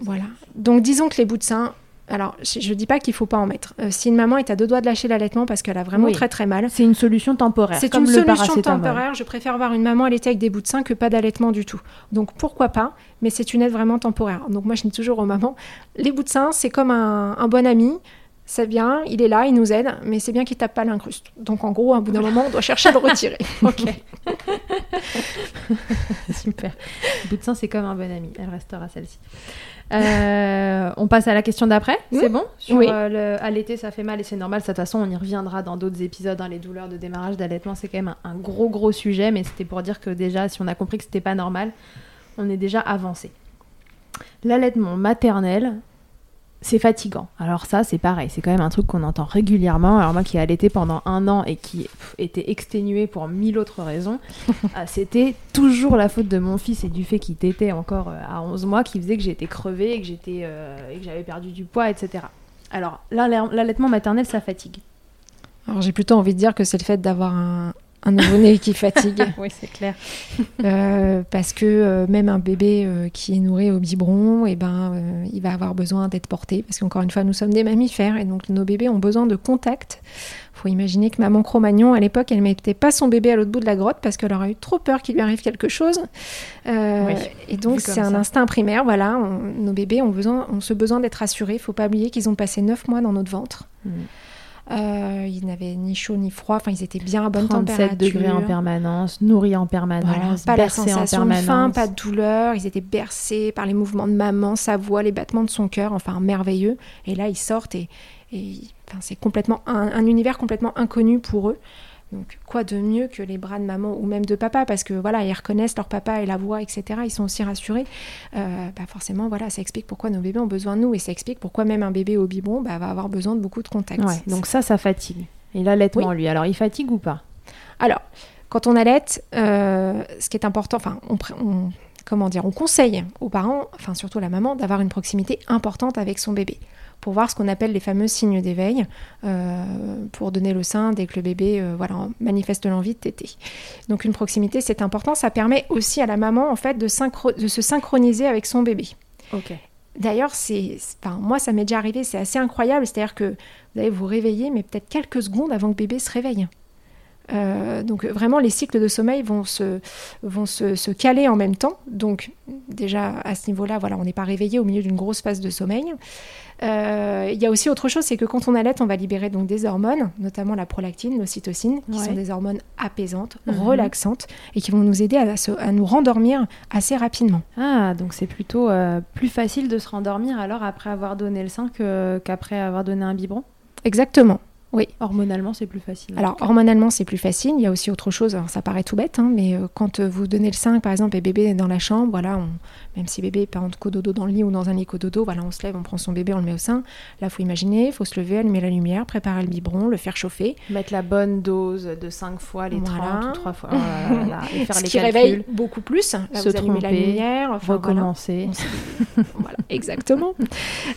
Voilà. Donc disons que les bouts de sein, alors je ne dis pas qu'il faut pas en mettre. Euh, si une maman est à deux doigts de lâcher l'allaitement parce qu'elle a vraiment Oui. très très mal, C'est une solution temporaire. c'est une solution temporaire. Je préfère voir une maman allaiter avec des bouts de sein que pas d'allaitement du tout. Donc pourquoi pas, mais c'est une aide vraiment temporaire. Donc moi je dis toujours aux mamans, les bouts de sein c'est comme un, un bon ami. Ça vient, il est là, il nous aide, mais c'est bien qu'il tape pas l'incruste. Donc en gros, à un bout d'un moment, on doit chercher à le retirer. *laughs* Ok. *laughs* Super. Le bout de sein, c'est comme un bon ami. Elle restera celle-ci. Euh, on passe à la question d'après. C'est bon? Sur Oui. euh, le allaiter, ça fait mal et c'est normal. De toute façon, on y reviendra dans d'autres épisodes. hein, les douleurs de démarrage d'allaitement, c'est quand même un, un gros, gros sujet. Mais c'était pour dire que déjà, si on a compris que c'était pas normal, on est déjà avancé. L'allaitement maternel, c'est fatigant. Alors ça, c'est pareil, c'est quand même un truc qu'on entend régulièrement. Alors moi qui ai allaité pendant un an et qui pff, était exténué pour mille autres raisons, *laughs* euh, c'était toujours la faute de mon fils et du fait qu'il tétait encore euh, à 11 mois qui faisait que j'étais crevée et que j'étais euh, et que j'avais perdu du poids, etc. Alors là, l'allaitement maternel, ça fatigue. Alors j'ai plutôt envie de dire que c'est le fait d'avoir un, un nouveau-né qui fatigue. *laughs* oui, c'est clair. Euh, parce que euh, même un bébé euh, qui est nourri au biberon, et eh ben, il va avoir besoin d'être porté. Parce qu'encore une fois, nous sommes des mammifères et donc nos bébés ont besoin de contact. Il faut imaginer que maman Cro-Magnon, à l'époque, elle ne mettait pas son bébé à l'autre bout de la grotte parce qu'elle aurait eu trop peur qu'il lui arrive quelque chose. et donc, c'est un instinct primaire. Voilà, nos bébés ont, besoin, ont ce besoin d'être rassurés. Il ne faut pas oublier qu'ils ont passé neuf mois dans notre ventre. Mm. Euh, ils n'avaient ni chaud ni froid. Enfin, ils étaient bien à bonne 37 température. degrés en permanence, nourris en permanence, pas bercés la sensation en permanence. De faim, pas de douleur. Ils étaient bercés par les mouvements de maman, sa voix, les battements de son cœur. Enfin, merveilleux. Et là, ils sortent et, et enfin, c'est complètement un, univers complètement inconnu pour eux. Donc, quoi de mieux que les bras de maman ou même de papa? Parce que voilà, ils reconnaissent leur papa et la voix, etc. Ils sont aussi rassurés. Euh, bah forcément, voilà, ça explique pourquoi nos bébés ont besoin de nous et ça explique pourquoi même un bébé au biberon bah, va avoir besoin de beaucoup de contact. donc ça, ça fatigue. Et l'allaitement, lui, alors il fatigue ou pas? Alors, quand on allait, euh, ce qui est important, enfin, on, comment dire, on conseille aux parents, enfin surtout la maman, d'avoir une proximité importante avec son bébé pour voir ce qu'on appelle les fameux signes d'éveil, euh, pour donner le sein dès que le bébé euh, voilà, manifeste l'envie de téter. Donc une proximité, c'est important. Ça permet aussi à la maman en fait de, de se synchroniser avec son bébé. D'ailleurs, c'est, enfin, moi, ça m'est déjà arrivé, c'est assez incroyable. C'est-à-dire que vous allez vous réveiller, mais peut-être quelques secondes avant que le bébé se réveille. Euh, donc vraiment, les cycles de sommeil vont se, vont se, se, caler en même temps. Donc déjà à ce niveau-là, voilà, on n'est pas réveillé au milieu d'une grosse phase de sommeil. Euh, il y a aussi autre chose, c'est que quand on allait, on va libérer donc des hormones, notamment la prolactine, l'ocytocine, qui sont des hormones apaisantes, mhm. relaxantes et qui vont nous aider à, à, nous rendormir assez rapidement. Ah, donc c'est plutôt euh, plus facile de se rendormir alors après avoir donné le sein qu'après avoir donné un biberon? Exactement. Oui. Hormonalement, c'est plus facile. Alors, hormonalement, c'est plus facile. Il y a aussi autre chose. ça paraît tout bête, hein, mais euh, quand euh, vous donnez le sein, par exemple, et bébé est dans la chambre, voilà, même si bébé est pas en cododo dans le lit ou dans un lit cododo, voilà, on se lève, on prend son bébé, on le met au sein. Là, faut imaginer, il faut se lever, allumer la lumière, préparer le biberon, le faire chauffer. Mettre la bonne dose de 5 fois les 30 ou 3 fois. Oh et faire *laughs* Ce les qui réveille beaucoup plus. Là, se vous tromper, la lumière. recommencer. *laughs* Voilà, exactement.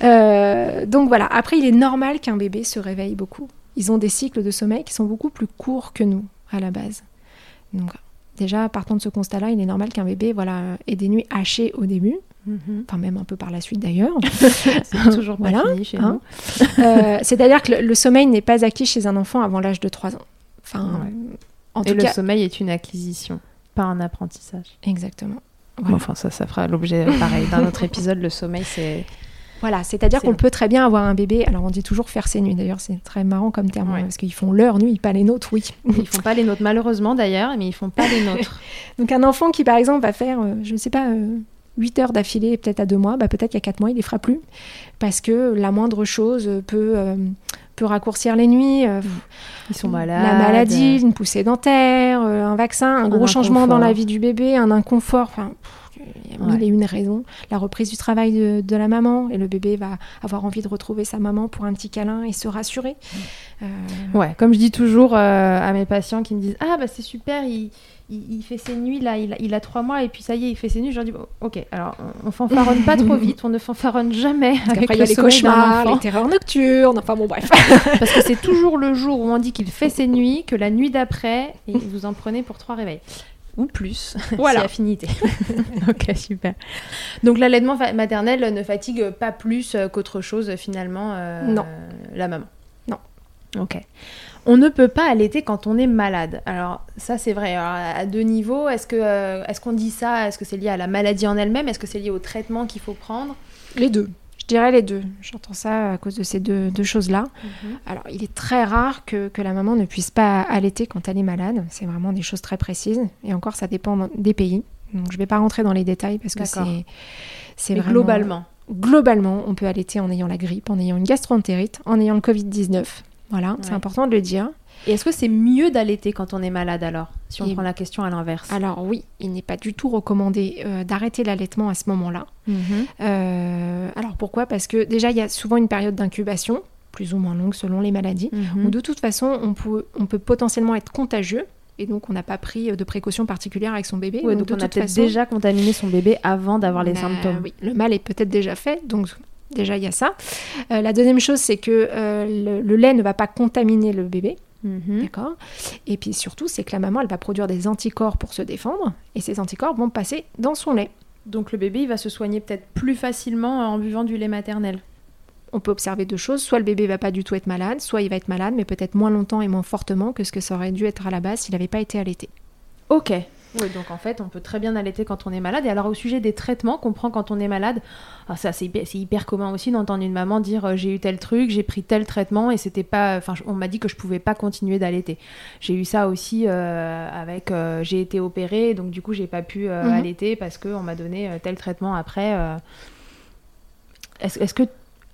Euh, donc voilà, après, il est normal qu'un bébé se réveille beaucoup ils ont des cycles de sommeil qui sont beaucoup plus courts que nous à la base. Donc déjà, partant de ce constat-là, il est normal qu'un bébé voilà, ait des nuits hachées au début, mhm. enfin même un peu par la suite d'ailleurs. *laughs* C'est toujours pas fini chez hein. nous. euh, C'est-à-dire que le, sommeil n'est pas acquis chez un enfant avant l'âge de 3 ans. Enfin, en Et le sommeil est une acquisition, pas un apprentissage. Exactement. Enfin, ça, ça fera l'objet *laughs* pareil d'un autre épisode. Le sommeil, c'est voilà, c'est-à-dire qu'on peut très bien avoir un bébé. Alors on dit toujours faire ses nuits. D'ailleurs, c'est très marrant comme terme parce qu'ils font leur nuit, pas les nôtres, oui. *laughs* Ils font pas les nôtres malheureusement d'ailleurs, mais ils font pas les nôtres. *laughs* Donc un enfant qui par exemple va faire, euh, je ne sais pas. 8 euh, heures d'affilée, peut-être à deux mois, bah, peut-être a 4 mois, il les fera plus. Parce que la moindre chose peut, euh, peut raccourcir les nuits. Ils sont malades. La maladie, une poussée dentaire, un vaccin, un, gros changement dans la vie du bébé, un inconfort. Enfin, il y a mille et une raisons. La reprise du travail de, la maman et le bébé va avoir envie de retrouver sa maman pour un petit câlin et se rassurer. Euh, ouais, comme je dis toujours euh, à mes patients qui me disent Ah, bah c'est super, il, il, fait ses nuits là, il a, il a, trois mois et puis ça y est, il fait ses nuits. Je leur dis Ok, alors on, fanfaronne pas trop *laughs* vite, on ne fanfaronne jamais. Parce après, il y a les cauchemars, les terreurs nocturnes, enfin bon, bref. *laughs* Parce que c'est toujours le jour où on dit qu'il fait ses nuits que la nuit d'après, et vous en prenez pour trois réveils ou plus, *laughs* voilà. affinité. *laughs* ok, super. Donc l'allaitement maternel ne fatigue pas plus euh, qu'autre chose finalement euh, non. la maman Non. Ok. On ne peut pas allaiter quand on est malade. Alors ça c'est vrai. à deux niveaux, est-ce que euh, est-ce qu'on dit ça? Est-ce que c'est lié à la maladie en elle-même? Est-ce que c'est lié au traitement qu'il faut prendre? Les deux. Je dirais les deux. J'entends ça à cause de ces deux, choses-là. Mhm. Alors, il est très rare que, la maman ne puisse pas allaiter quand elle est malade. C'est vraiment des choses très précises. Et encore, ça dépend des pays. Donc, je ne vais pas rentrer dans les détails parce que c'est, c'est vraiment... globalement Globalement, on peut allaiter en ayant la grippe, en ayant une gastroentérite, en ayant le Covid-19. Voilà, c'est important de le dire. Et est-ce que c'est mieux d'allaiter quand on est malade alors Si on prend la question à l'inverse? Alors oui, il n'est pas du tout recommandé euh, d'arrêter l'allaitement à ce moment-là. Mhm. Euh, alors pourquoi? Parce que déjà, il y a souvent une période d'incubation, plus ou moins longue selon les maladies, mhm. où de toute façon, on peut, on peut potentiellement être contagieux et donc on n'a pas pris de précautions particulières avec son bébé. donc, on a peut-être déjà contaminé son bébé avant d'avoir les bah symptômes. Oui, le mal est peut-être déjà fait, donc Déjà, il y a ça. Euh, la deuxième chose, c'est que le, le, lait ne va pas contaminer le bébé. Mhm. D'accord Et puis surtout, c'est que la maman, elle va produire des anticorps pour se défendre, et ces anticorps vont passer dans son lait. Donc le bébé, il va se soigner peut-être plus facilement en buvant du lait maternel. On peut observer deux choses, soit le bébé va pas du tout être malade, soit il va être malade, mais peut-être moins longtemps et moins fortement que ce que ça aurait dû être à la base s'il n'avait pas été allaité. Ok. Oui, donc en fait, on peut très bien allaiter quand on est malade. Et alors, au sujet des traitements qu'on prend quand on est malade, ah, ça c'est hyper, commun aussi d'entendre une maman dire euh, j'ai eu tel truc, j'ai pris tel traitement et c'était pas. Enfin, on m'a dit que je pouvais pas continuer d'allaiter. J'ai eu ça aussi euh, avec. euh, j'ai été opérée, donc du coup, j'ai pas pu euh, Mhm. allaiter parce qu'on m'a donné tel traitement après. Est-ce est-ce que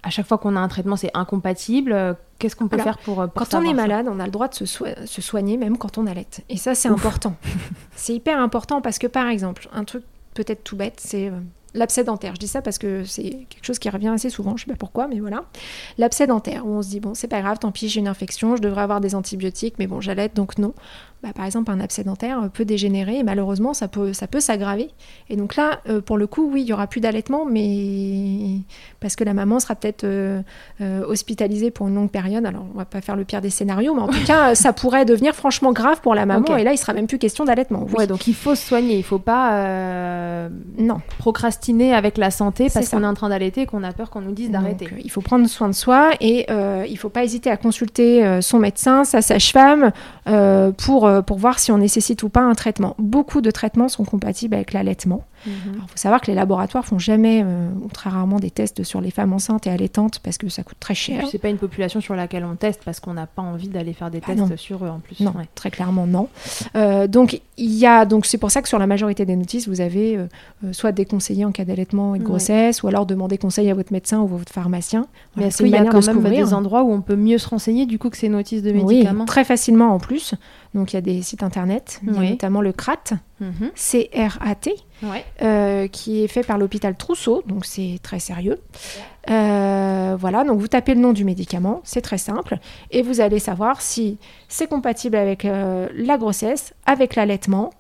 à chaque fois qu'on a un traitement, c'est incompatible euh, Qu'est-ce qu'on peut Alors, faire pour. euh, pour Quand on est malade, on a le droit de se, soi- se soigner même quand on allaite. Et ça, c'est important. *laughs* c'est hyper important parce que, par exemple, un truc peut-être tout bête, c'est euh, l'abcès dentaire. Je dis ça parce que c'est quelque chose qui revient assez souvent, je sais pas pourquoi, mais voilà. L'abcès dentaire, où on se dit, bon, c'est pas grave, tant pis, j'ai une infection, je devrais avoir des antibiotiques, mais bon, j'allaite, donc non. Bah, par exemple, un abcès dentaire euh, peut dégénérer et malheureusement, ça peut, ça peut s'aggraver. Et donc là, euh, pour le coup, oui, il y aura plus d'allaitement, mais parce que la maman sera peut-être euh, euh, hospitalisée pour une longue période. Alors, on va pas faire le pire des scénarios, mais en tout *laughs* cas, ça pourrait devenir franchement grave pour la maman. Et là, il sera même plus question d'allaitement. Oui. Ouais, donc il faut se soigner, il faut pas Non. procrastiner avec la santé parce qu'on est en train d'allaiter et qu'on a peur qu'on nous dise d'arrêter. Il faut prendre soin de soi et euh, il faut pas hésiter à consulter son médecin, sa sage-femme, pour, pour voir si on nécessite ou pas un traitement. Beaucoup de traitements sont compatibles avec l'allaitement. Mhm. Il faut savoir que les laboratoires font jamais euh, ou très rarement des tests sur les femmes enceintes et allaitantes parce que ça coûte très cher. c'est pas une population sur laquelle on teste parce qu'on n'a pas envie d'aller faire des Bah tests non. sur eux en plus. Non, Ouais. très clairement non. Euh, donc il y a donc c'est pour ça que sur la majorité des notices vous avez euh, euh, soit des conseillers en cas d'allaitement et de Ouais. grossesse ou alors demander conseil à votre médecin ou votre pharmacien. Mais Voilà, qu'il y a quand de même des endroits où on peut mieux se renseigner du coup que ces notices de Oui, médicaments très facilement en plus. Donc il y a des sites internet, il Oui. notamment le CRAT, Mhm. C-R-A-T, Ouais. euh, qui est fait par l'hôpital Trousseau, donc c'est très sérieux. Euh, voilà, donc vous tapez le nom du médicament, c'est très simple, et vous allez savoir si c'est compatible avec euh, la grossesse, avec l'allaitement,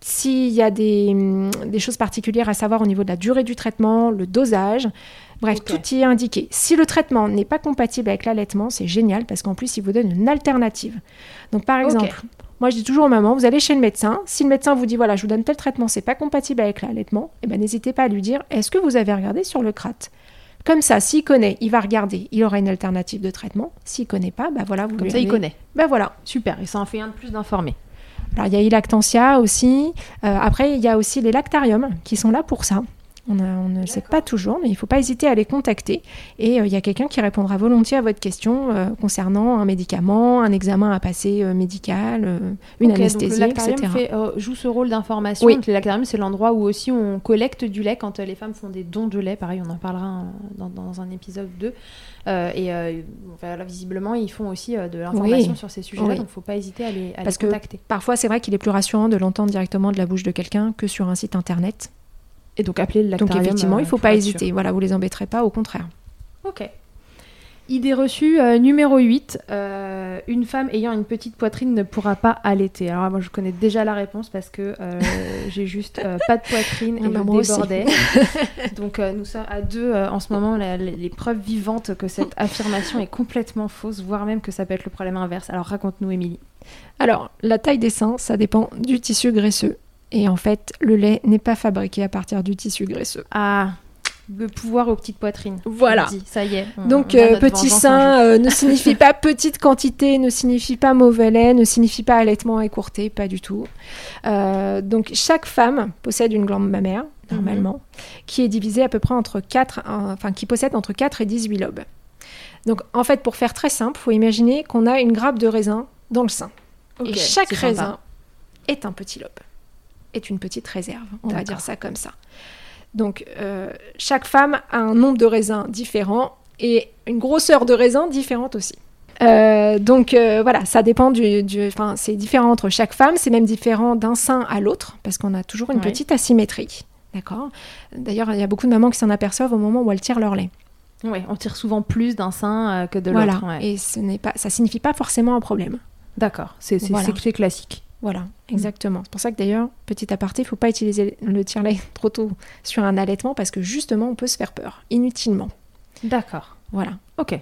s'il y a des, hum, des choses particulières à savoir au niveau de la durée du traitement, le dosage. Bref, tout y est indiqué. Si le traitement n'est pas compatible avec l'allaitement, c'est génial parce qu'en plus, il vous donne une alternative. Donc, par exemple, moi je dis toujours aux mamans, vous allez chez le médecin. Si le médecin vous dit, voilà, je vous donne tel traitement, c'est pas compatible avec l'allaitement, eh ben, n'hésitez pas à lui dire, est-ce que vous avez regardé sur le CRAT Comme ça, s'il connaît, il va regarder, il aura une alternative de traitement. S'il connaît pas, bah voilà, vous Comme lui ça, il connaît. Bah voilà. Super. Et ça en fait un de plus d'informés. Alors il y a Ilactantia aussi. Euh, après, il y a aussi les lactariums qui sont là pour ça. On, a- on ne le sait pas toujours, mais il ne faut pas hésiter à les contacter. Et euh, il y a quelqu'un qui répondra volontiers à votre question euh, concernant un médicament, un examen à passer euh, médical, une Ok, anesthésie, donc le etc. fait, joue ce rôle d'information. Oui. Le lactarium, c'est l'endroit où aussi on collecte du lait quand les femmes font des dons de lait. Pareil, on en parlera dans, dans un épisode 2. Euh, et euh, visiblement, ils font aussi euh, de l'information Oui. sur ces sujets-là. Oui. Donc, il ne faut pas hésiter à les, à Parce les que contacter. Parfois, c'est vrai qu'il est plus rassurant de l'entendre directement de la bouche de quelqu'un que sur un site internet. Et donc, appeler le Donc lactarium. effectivement, il ne euh, faut pas hésiter. Voilà, vous les embêterez pas, au contraire. Ok. Idée reçue euh, numéro 8. euh, une femme ayant une petite poitrine ne pourra pas allaiter. Alors, moi, je connais déjà la réponse parce que euh, *laughs* j'ai juste pas de poitrine et Ah je débordais. *laughs* Donc, nous sommes à deux en ce moment, la- les preuves vivantes que cette affirmation est complètement fausse, voire même que ça peut être le problème inverse. Alors, raconte-nous, Émilie. Alors, la taille des seins, ça dépend du tissu graisseux. Et en fait, le lait n'est pas fabriqué à partir du tissu graisseux. Ah, le pouvoir aux petites poitrines. Voilà. Ça y est. on- Donc, euh, petit sein euh, ne signifie pas *laughs* petite quantité, ne signifie pas mauvais lait, ne signifie pas allaitement écourté, pas du tout. Euh, donc, chaque femme possède une glande mammaire, normalement, qui est divisée à peu près entre 4, enfin, qui possède entre 4 et 18 lobes. Donc, en fait, pour faire très simple, il faut imaginer qu'on a une grappe de raisin dans le sein. Et chaque sympa. raisin est un petit lobe, est une petite réserve, on va dire ça comme ça. Donc, euh, chaque femme a un nombre de raisins différent et une grosseur de raisin différente aussi. Euh, donc euh, voilà, ça dépend du, enfin c'est différent entre chaque femme, c'est même différent d'un sein à l'autre parce qu'on a toujours une Ouais. petite asymétrie, d'accord? D'ailleurs, il y a beaucoup de mamans qui s'en aperçoivent au moment où elles tirent leur lait. Ouais, on tire souvent plus d'un sein euh, que de voilà, l'autre. ouais. et ce n'est pas, ça signifie pas forcément un problème. D'accord, Voilà. c'est classique. Voilà, exactement. C'est pour ça que d'ailleurs, petit aparté, il ne faut pas utiliser le tire-lait *laughs* trop tôt sur un allaitement parce que justement, on peut se faire peur, inutilement. D'accord. Voilà. Ok.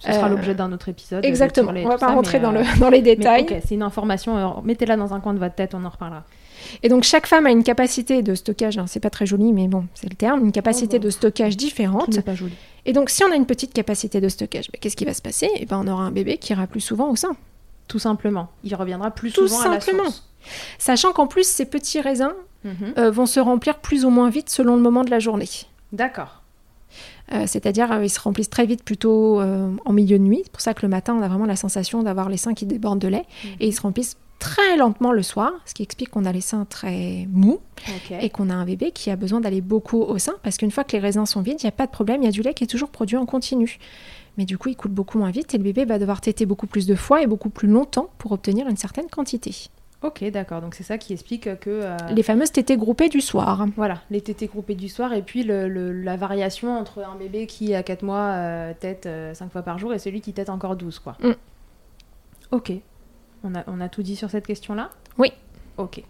Ce sera l'objet d'un autre épisode. Exactement. On va pas rentrer dans, le, dans, les détails. ok, c'est une information. Mettez-la dans un coin de votre tête, on en reparlera. Et donc chaque femme a une capacité de stockage, hein, c'est pas très joli, mais bon, c'est le terme, une capacité oh, de stockage différente. pas joli. Et donc si on a une petite capacité de stockage, qu'est-ce qui va se passer? Et eh ben, on aura un bébé qui ira plus souvent au sein. Tout simplement. Il reviendra plus souvent à la source. Sachant qu'en plus, ces petits raisins mhm. euh, vont se remplir plus ou moins vite selon le moment de la journée. D'accord. Euh, c'est-à-dire, euh, ils se remplissent très vite plutôt en milieu de nuit. C'est pour ça que le matin, on a vraiment la sensation d'avoir les seins qui débordent de lait. Mhm. Et ils se remplissent très lentement le soir, ce qui explique qu'on a les seins très mous et qu'on a un bébé qui a besoin d'aller beaucoup au sein parce qu'une fois que les raisins sont vides, il n'y a pas de problème, il y a du lait qui est toujours produit en continu. Mais du coup, il coule beaucoup moins vite et le bébé va devoir téter beaucoup plus de fois et beaucoup plus longtemps pour obtenir une certaine quantité. Ok, d'accord. Donc c'est ça qui explique que... Euh, les fameuses tétées groupées du soir. Voilà, les tétées groupées du soir et puis la variation entre un bébé qui, à 4 mois, euh, tète 5 euh, fois par jour et celui qui tète encore 12, quoi. Mm. Ok, on a, tout dit sur cette question-là? Oui. Ok.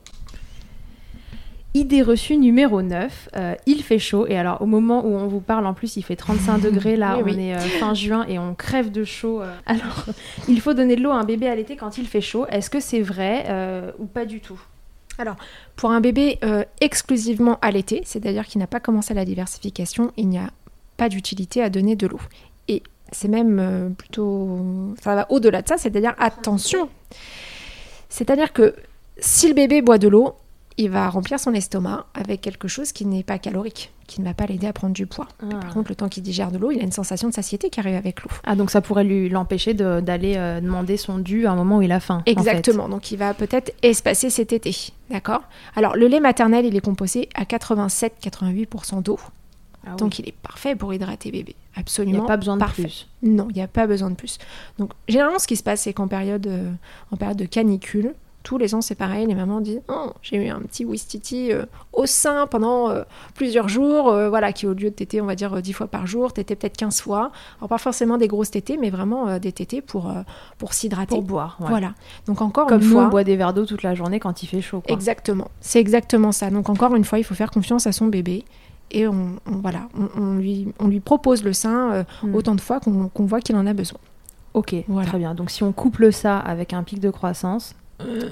Idée reçue numéro 9, euh, il fait chaud et alors au moment où on vous parle en plus il fait 35 *laughs* degrés là, on est euh, fin juin et on crève de chaud. Euh. alors *laughs* il faut donner de l'eau à un bébé à l'été quand il fait chaud, est-ce que c'est vrai ou pas du tout? Alors, pour un bébé exclusivement à l'été, c'est-à-dire qui n'a pas commencé la diversification, il n'y a pas d'utilité à donner de l'eau. Et c'est même plutôt. Ça va au-delà de ça, c'est-à-dire attention. C'est-à-dire que si le bébé boit de l'eau, il va remplir son estomac avec quelque chose qui n'est pas calorique, qui ne va pas l'aider à prendre du poids. Ah. Par contre, le temps qu'il digère de l'eau, il a une sensation de satiété qui arrive avec l'eau. Ah, donc ça pourrait lui l'empêcher d'aller euh, demander son dû à un moment où il a faim. Exactement. Donc il va peut-être espacer cet été. D'accord? Alors, le lait maternel, il est composé à 87-88% d'eau. Ah Donc il est parfait pour hydrater bébé. Absolument. Il n'y a pas besoin de plus. Non, il n'y a pas besoin de plus. Donc généralement ce qui se passe c'est qu'en période, euh, en période de canicule, tous les ans c'est pareil, les mamans disent oh, j'ai eu un petit Wistiti euh, au sein pendant euh, plusieurs jours, voilà, qui au lieu de téter on va dire 10 fois par jour, téter peut-être 15 fois. Alors pas forcément des grosses tétées, mais vraiment des tétées pour, pour s'hydrater. Pour boire. Voilà. Donc encore Comme une fois. on boit des verres d'eau toute la journée quand il fait chaud. Exactement. C'est exactement ça. Donc encore une fois, il faut faire confiance à son bébé et on, voilà, on, lui, on lui propose le sein euh, hmm. autant de fois qu'on voit qu'il en a besoin. Ok, très bien. Donc si on couple ça avec un pic de croissance... Euh,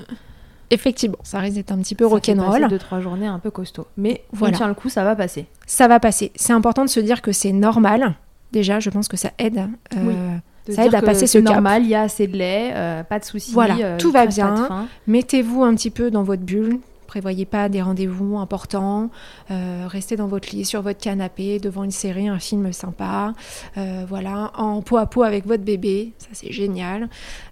effectivement, ça risque d'être un petit peu rock'n'roll. deux trois journées un peu costaud, mais voilà. on tient le coup, ça va passer. Ça va passer. C'est important de se dire que c'est normal. Déjà, je pense que ça aide. Euh, ça aide à passer ce cap. normal, il y a assez de lait, pas de soucis. Voilà, tout va bien. Mettez-vous un petit peu dans votre bulle, prévoyez pas des rendez-vous importants, euh, restez dans votre lit, sur votre canapé, devant une série, un film sympa, euh, voilà, en peau à peau avec votre bébé, ça c'est génial, euh,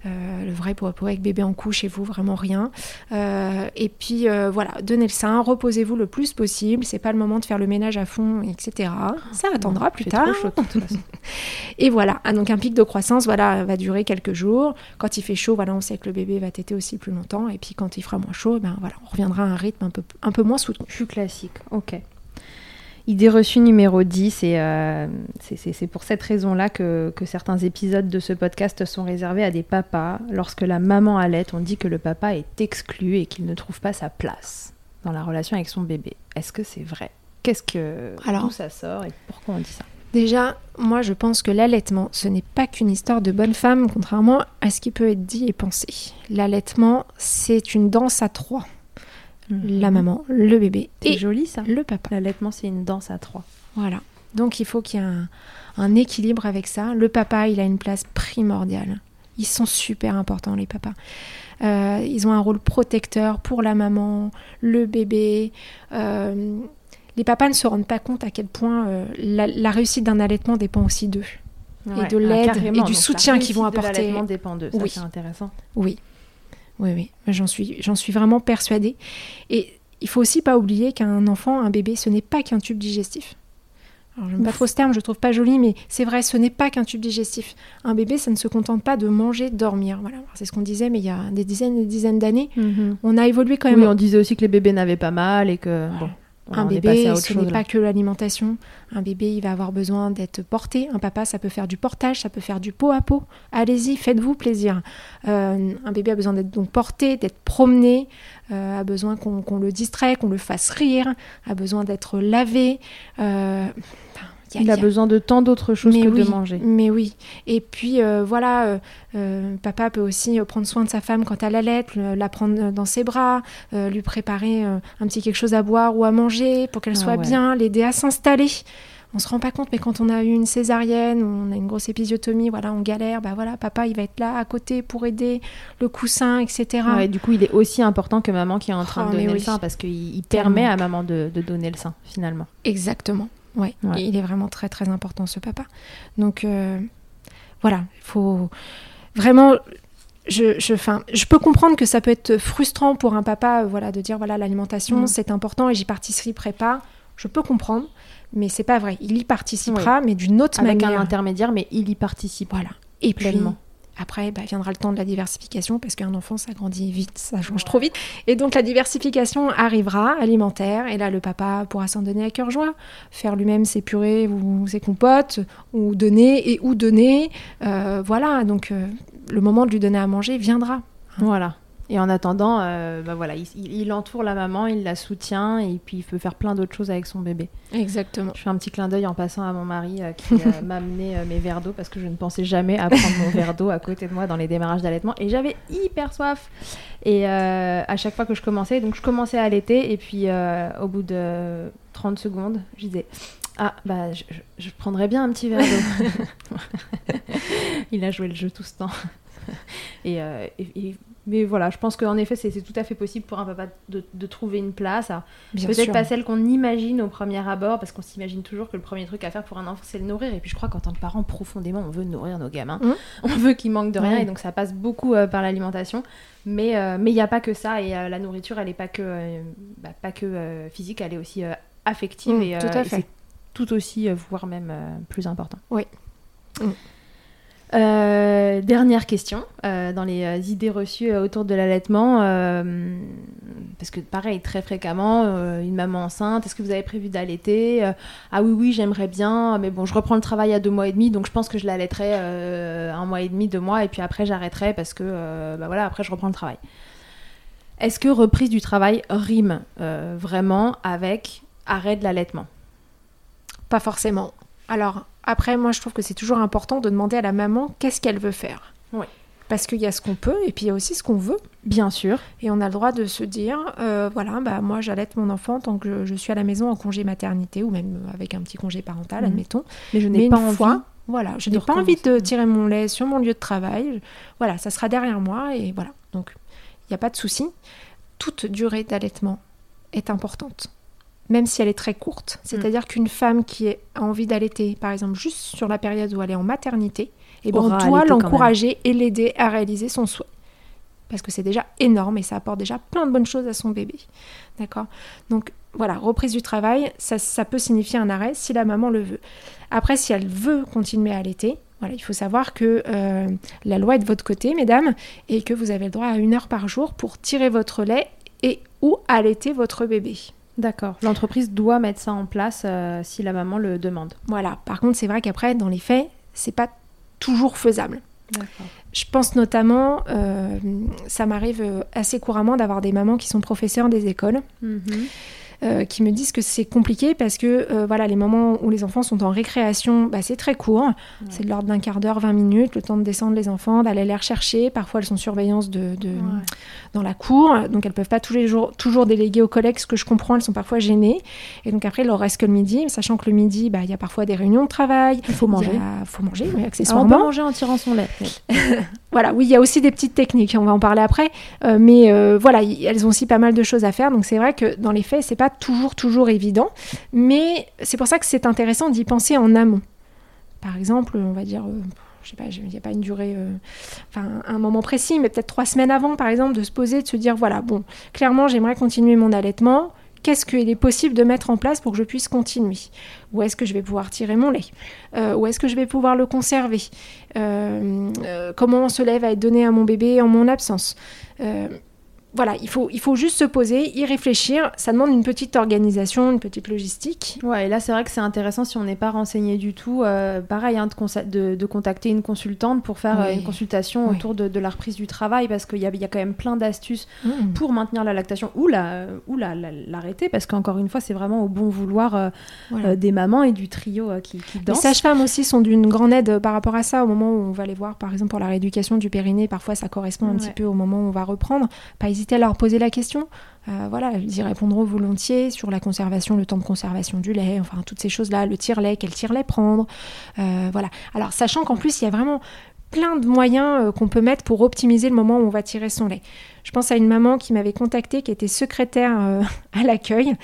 le vrai à peau avec bébé en couche chez vous, vraiment rien. et puis voilà, donnez le sein, reposez-vous le plus possible, c'est pas le moment de faire le ménage à fond, etc. Ça attendra plus tard. *laughs* et voilà, ah, donc un pic de croissance, voilà, va durer quelques jours. Quand il fait chaud, voilà, on sait que le bébé va téter aussi plus longtemps, et puis quand il fera moins chaud, ben voilà, on reviendra un rythme un peu, un peu moins soutenu. Plus classique, ok. Idée reçue numéro 10, et euh, c'est pour cette raison-là que, que, certains épisodes de ce podcast sont réservés à des papas. Lorsque la maman allait, on dit que le papa est exclu et qu'il ne trouve pas sa place dans la relation avec son bébé. Est-ce que c'est vrai? Qu'est-ce que... Alors, D'où ça sort et pourquoi on dit ça? Déjà, moi je pense que l'allaitement, ce n'est pas qu'une histoire de bonne femme, contrairement à ce qui peut être dit et pensé. L'allaitement, c'est une danse à trois la mhm. maman, le bébé et joli ça. le papa. L'allaitement, c'est une danse à trois. Voilà. Donc il faut qu'il y ait un, équilibre avec ça. Le papa, il a une place primordiale. Ils sont super importants, les papas. Euh, ils ont un rôle protecteur pour la maman, le bébé. Euh, les papas ne se rendent pas compte à quel point euh, la, réussite d'un allaitement dépend aussi d'eux. et de l'aide ah, et du soutien qu'ils vont apporter. L'allaitement dépend d'eux, oui. c'est intéressant. Oui, oui, oui, j'en suis, j'en suis vraiment persuadée. Et il faut aussi pas oublier qu'un enfant, un bébé, ce n'est pas qu'un tube digestif. Alors, j'aime pas trop ce terme, je trouve pas joli, mais c'est vrai, ce n'est pas qu'un tube digestif. Un bébé, ça ne se contente pas de manger, dormir. Voilà, c'est ce qu'on disait, mais il y a des dizaines et des dizaines d'années, mhm. on a évolué quand même. Oui, on disait aussi que les bébés n'avaient pas mal et que. Bon un bébé, ce n'est pas que l'alimentation. Un bébé, il va avoir besoin d'être porté. Un papa, ça peut faire du portage, ça peut faire du pot à pot. Allez-y, faites-vous plaisir. Euh, un bébé a besoin d'être donc porté, d'être promené, euh, a besoin qu'on le distrait, qu'on le fasse rire, a besoin d'être lavé. Euh, il a, besoin de tant d'autres choses que de manger. Mais oui. Et puis euh, voilà, euh, euh, papa peut aussi prendre soin de sa femme quand elle allait, la prendre dans ses bras, lui préparer un petit quelque chose à boire ou à manger pour qu'elle ah soit bien, l'aider à s'installer. On se rend pas compte, mais quand on a eu une césarienne, on a une grosse épisiotomie, voilà, on galère, bah voilà, papa il va être là à côté pour aider le coussin, etc. Ouais, du coup, il est aussi important que maman qui est en train de oh, donner le sein parce qu'il permet à maman de donner le sein finalement. Exactement. Ouais, il est vraiment très très important ce papa. Donc euh, voilà, il faut vraiment. Je, je, je peux comprendre que ça peut être frustrant pour un papa, euh, voilà, de dire voilà l'alimentation mm. c'est important et j'y participerai pas. Je peux comprendre, mais c'est pas vrai. Il y participera, mais d'une autre manière. Avec un intermédiaire, mais il y participe. Voilà. Et pleinement. Après, bah, viendra le temps de la diversification parce qu'un enfant, ça grandit vite, ça change trop vite. Et donc la diversification arrivera, alimentaire, et là le papa pourra s'en donner à cœur joie, faire lui-même ses purées ou ses compotes, ou donner et ou donner. Euh, voilà, donc euh, le moment de lui donner à manger viendra. Voilà. Et en attendant, euh, bah voilà, il, entoure la maman, il la soutient et puis il peut faire plein d'autres choses avec son bébé. Exactement. Je fais un petit clin d'œil en passant à mon mari euh, qui euh, *laughs* m'a amené mes verres d'eau parce que je ne pensais jamais à prendre mon verre d'eau à côté de moi dans les démarrages d'allaitement et j'avais hyper soif. Et à chaque fois que je commençais, donc je commençais à allaiter et puis au bout de 30 secondes, je disais ah, bah, je, prendrais bien un petit verre d'eau. *laughs* *laughs* il a joué le jeu tout ce temps. et, et, mais voilà, je pense qu'en effet, c'est tout à fait possible pour un papa de, trouver une place. Peut-être pas celle qu'on imagine au premier abord, parce qu'on s'imagine toujours que le premier truc à faire pour un enfant, c'est le nourrir. Et puis je crois qu'en tant que parent, profondément, on veut nourrir nos gamins. Mmh. *laughs* On veut qu'ils manquent de rien, et donc ça passe beaucoup euh, par l'alimentation. Mais euh, il n'y a pas que ça, et euh, la nourriture, elle n'est pas que, bah, pas que physique, elle est aussi affective, mmh, et, tout à fait. c'est tout aussi, voire même plus important. Oui. Euh, dernière question, euh, dans les euh, idées reçues autour de l'allaitement, parce que pareil, très fréquemment, une maman enceinte, est-ce que vous avez prévu d'allaiter Ah oui, oui, j'aimerais bien, mais bon, je reprends le travail à deux mois et demi, donc je pense que je l'allaiterai un mois et demi, deux mois, et puis après j'arrêterai parce que, bah voilà, après je reprends le travail. Est-ce que reprise du travail rime vraiment avec arrêt de l'allaitement? Pas forcément. Alors, après, moi, je trouve que c'est toujours important de demander à la maman qu'est-ce qu'elle veut faire. Oui. Parce qu'il y a ce qu'on peut et puis il y a aussi ce qu'on veut. Bien sûr. Et on a le droit de se dire, euh, voilà, bah, moi j'allaite mon enfant tant que je, suis à la maison en congé maternité ou même avec un petit congé parental, mhm. admettons. Mais je n'ai pas envie. Fois, voilà, je n'ai pas envie de tirer mon lait sur mon lieu de travail. Voilà, ça sera derrière moi et voilà. Donc, il n'y a pas de souci. Toute durée d'allaitement est importante même si elle est très courte. Mm. C'est-à-dire qu'une femme qui a envie d'allaiter, par exemple, juste sur la période où elle est en maternité, et eh ben, on doit l'encourager et l'aider à réaliser son souhait. Parce que c'est déjà énorme et ça apporte déjà plein de bonnes choses à son bébé. D'accord? Donc voilà, reprise du travail, ça, peut signifier un arrêt si la maman le veut. Après, si elle veut continuer à allaiter, voilà, il faut savoir que euh, la loi est de votre côté, mesdames, et que vous avez le droit à une heure par jour pour tirer votre lait et ou allaiter votre bébé. D'accord. L'entreprise doit mettre ça en place euh, si la maman le demande. Voilà. Par contre, c'est vrai qu'après, dans les faits, c'est pas toujours faisable. Je pense notamment, euh, ça m'arrive assez couramment d'avoir des mamans qui sont professeurs des écoles. Mhm. Euh, qui me disent que c'est compliqué parce que euh, voilà, les moments où les enfants sont en récréation, bah, c'est très court. C'est de l'ordre d'un quart d'heure, 20 minutes, le temps de descendre les enfants, d'aller les rechercher. Parfois, elles sont surveillance de, dans la cour, donc elles peuvent pas tous les jours toujours déléguer aux collègues, ce que je comprends, elles sont parfois gênées. Et donc après, il leur reste que le midi, sachant que le midi, bah, il y a parfois des réunions de travail. Il faut manger. Il faut manger, oui, accessoirement. on peut manger en tirant son lait. *laughs* voilà, oui, il y a aussi des petites techniques, on va en parler après. Euh, mais voilà, elles ont aussi pas mal de choses à faire. Donc c'est vrai que dans les faits, c'est pas toujours, toujours évident, mais c'est pour ça que c'est intéressant d'y penser en amont. Par exemple, on va dire, euh, je sais pas, il n'y a pas une durée, euh, enfin un moment précis, mais peut-être trois semaines avant, par exemple, de se poser, de se dire, voilà, bon, clairement, j'aimerais continuer mon allaitement. Qu'est-ce qu'il est possible de mettre en place pour que je puisse continuer? Où est-ce que je vais pouvoir tirer mon lait? Euh, Où est-ce que je vais pouvoir le conserver? Comment ce lait va être donné à mon bébé en mon absence? Voilà, il faut, il faut juste se poser, y réfléchir. Ça demande une petite organisation, une petite logistique. Ouais, et là, c'est vrai que c'est intéressant si on n'est pas renseigné du tout. Euh, pareil, hein, de, de, contacter une consultante pour faire euh, une consultation autour de, de, la reprise du travail parce qu'il y a, y a quand même plein d'astuces mmh. pour maintenir la lactation ou l'arrêter. La, ou la, l'arrêter parce qu'encore une fois, c'est vraiment au bon vouloir euh, des mamans et du trio qui, qui dansent. Les sages-femmes aussi sont d'une grande aide par rapport à ça. Au moment où on va les voir, par exemple, pour la rééducation du périnée, parfois ça correspond un petit peu au moment où on va reprendre. Pas hésiter à leur poser la question. Euh, voilà, ils y répondront volontiers sur la conservation, le temps de conservation du lait, enfin toutes ces choses-là, le tire-lait, quel tire-lait prendre. Euh, voilà. Alors, sachant qu'en plus, il y a vraiment plein de moyens euh, qu'on peut mettre pour optimiser le moment où on va tirer son lait. Je pense à une maman qui m'avait contacté, qui était secrétaire *laughs* à l'accueil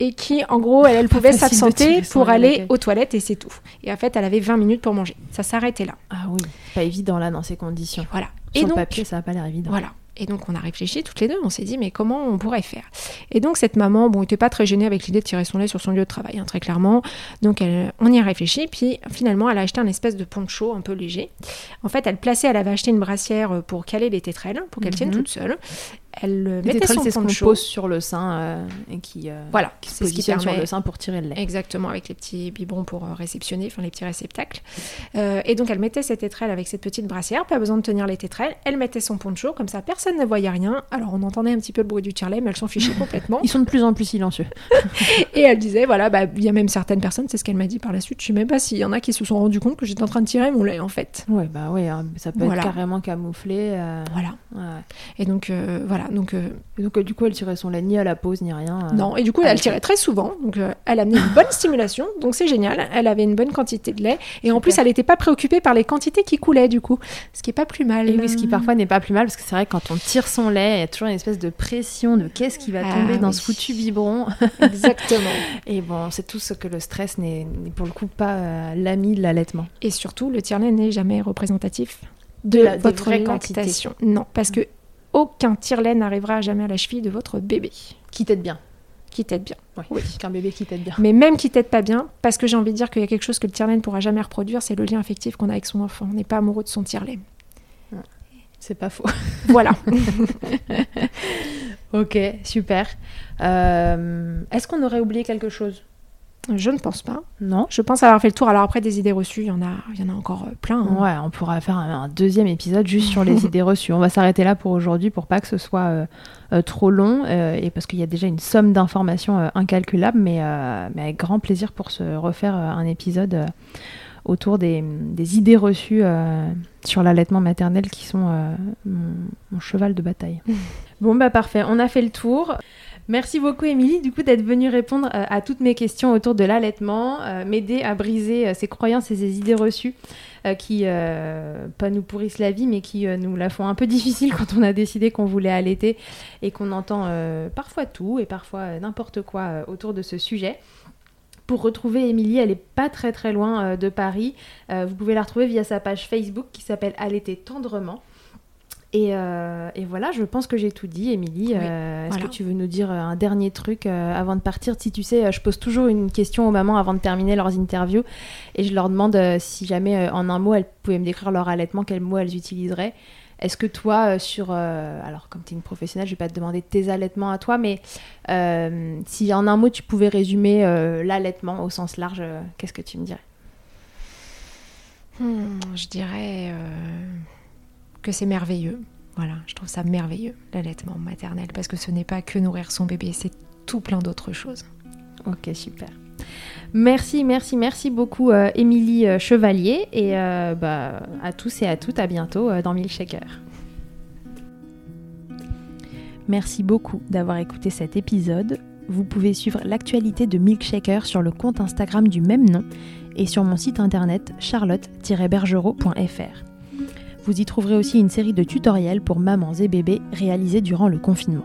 et qui, en gros, elle, pouvait s'absenter pour aller aux toilettes et c'est tout. Et en fait, elle avait 20 minutes pour manger. Ça s'arrêtait là. Ah oui, pas évident là dans ces conditions. Voilà. Sur et donc, papier, ça va pas l'air évident. Voilà. Et donc on a réfléchi toutes les deux, on s'est dit mais comment on pourrait faire? Et donc cette maman, bon, n'était pas très gênée avec l'idée de tirer son lait sur son lieu de travail, hein, très clairement. Donc elle, on y a réfléchi, puis finalement elle a acheté un espèce de poncho un peu léger. En fait, elle plaçait, elle avait acheté une brassière pour caler les tétrelles, pour qu'elle tienne mhm. toute seule elle mettait son poncho sur le sein euh, et qui euh, voilà c'est ce qui permet sur le sein pour tirer le lait. Exactement avec les petits biberons pour euh, réceptionner enfin les petits réceptacles. Et donc elle mettait cette tétrelle avec cette petite brassière pas besoin de tenir les tétrelles. Elle mettait son poncho comme ça personne ne voyait rien. Alors on entendait un petit peu le bruit du tire-lait mais elles s'en fichaient *laughs* complètement. Ils sont de plus en plus silencieux. *laughs* Et elle disait voilà bah il y a même certaines personnes c'est ce qu'elle m'a dit par la suite je sais même pas s'il y en a qui se sont rendus compte que j'étais en train de tirer mon lait en fait. Ouais bah ouais hein, ça peut être carrément camouflé voilà. et donc voilà donc, euh, donc euh, du coup, elle tirait son lait ni à la pause ni rien. Euh, non, et du coup, elle tirait très souvent. Donc, elle amenait une bonne *laughs* stimulation. Donc, c'est génial. Elle avait une bonne quantité de lait. Et en plus, elle n'était pas préoccupée par les quantités qui coulaient, du coup. Ce qui est pas plus mal. Et oui, ce qui parfois n'est pas plus mal, parce que c'est vrai que quand on tire son lait, il y a toujours une espèce de pression de qu'est-ce qui va ah tomber dans ce foutu biberon. *laughs* Exactement. *laughs* et bon, c'est tout ce que le stress n'est pour le coup pas l'ami de l'allaitement. Et surtout, le tire-lait n'est jamais représentatif de, la, votre lactation. Non, parce que aucun tire-lait n'arrivera jamais à la cheville de votre bébé. Qui t'aide bien. Qui t'aide bien. oui, qu'un bébé qui t'aide bien. Mais même qui t'aide pas bien, parce que j'ai envie de dire qu'il y a quelque chose que le tire-lait ne pourra jamais reproduire, c'est le lien affectif qu'on a avec son enfant. On n'est pas amoureux de son tire-lait. C'est pas faux. *laughs* Voilà. ok, super. Euh, est-ce qu'on aurait oublié quelque chose? Je ne pense pas. Non. Je pense avoir fait le tour. Alors après, des idées reçues, il y en a, il y en a encore euh, plein. Hein. Ouais, on pourra faire un, deuxième épisode juste sur les *laughs* idées reçues. On va s'arrêter là pour aujourd'hui pour pas que ce soit euh, euh, trop long et parce qu'il y a déjà une somme d'informations incalculable, mais, mais, avec grand plaisir pour se refaire un épisode autour des, des, idées reçues sur l'allaitement maternel qui sont mon, mon, cheval de bataille. *laughs* bon, bah parfait, on a fait le tour. Merci beaucoup, Émilie, du coup, d'être venue répondre euh, à toutes mes questions autour de l'allaitement, euh, m'aider à briser euh, ces croyances et ces idées reçues qui, pas nous pourrissent la vie, mais qui nous la font un peu *laughs* difficile quand on a décidé qu'on voulait allaiter et qu'on entend parfois tout et parfois n'importe quoi autour de ce sujet. Pour retrouver Émilie, elle est pas très très loin de Paris. vous pouvez la retrouver via sa page Facebook qui s'appelle Allaiter tendrement. Euh, et, voilà, je pense que j'ai tout dit, Émilie. Euh, est-ce que tu veux nous dire euh, un dernier truc avant de partir? Si tu sais, je pose toujours une question aux mamans avant de terminer leurs interviews et je leur demande si jamais en un mot elles pouvaient me décrire leur allaitement, quels mots elles utiliseraient. Est-ce que toi, sur. alors, comme tu es une professionnelle, je vais pas te demander tes allaitements à toi, mais si en un mot tu pouvais résumer l'allaitement au sens large, qu'est-ce que tu me dirais? Hmm, Je dirais que c'est merveilleux. Voilà, je trouve ça merveilleux, l'allaitement maternel, parce que ce n'est pas que nourrir son bébé, c'est tout plein d'autres choses. Ok, super. Merci, merci, merci beaucoup, euh, Émilie euh, Chevalier, et euh, bah, à tous et à toutes, à bientôt dans Milkshaker. Merci beaucoup d'avoir écouté cet épisode. Vous pouvez suivre l'actualité de Milkshaker sur le compte Instagram du même nom et sur mon site internet charlotte-bergerot.fr. Vous y trouverez aussi une série de tutoriels pour mamans et bébés réalisés durant le confinement.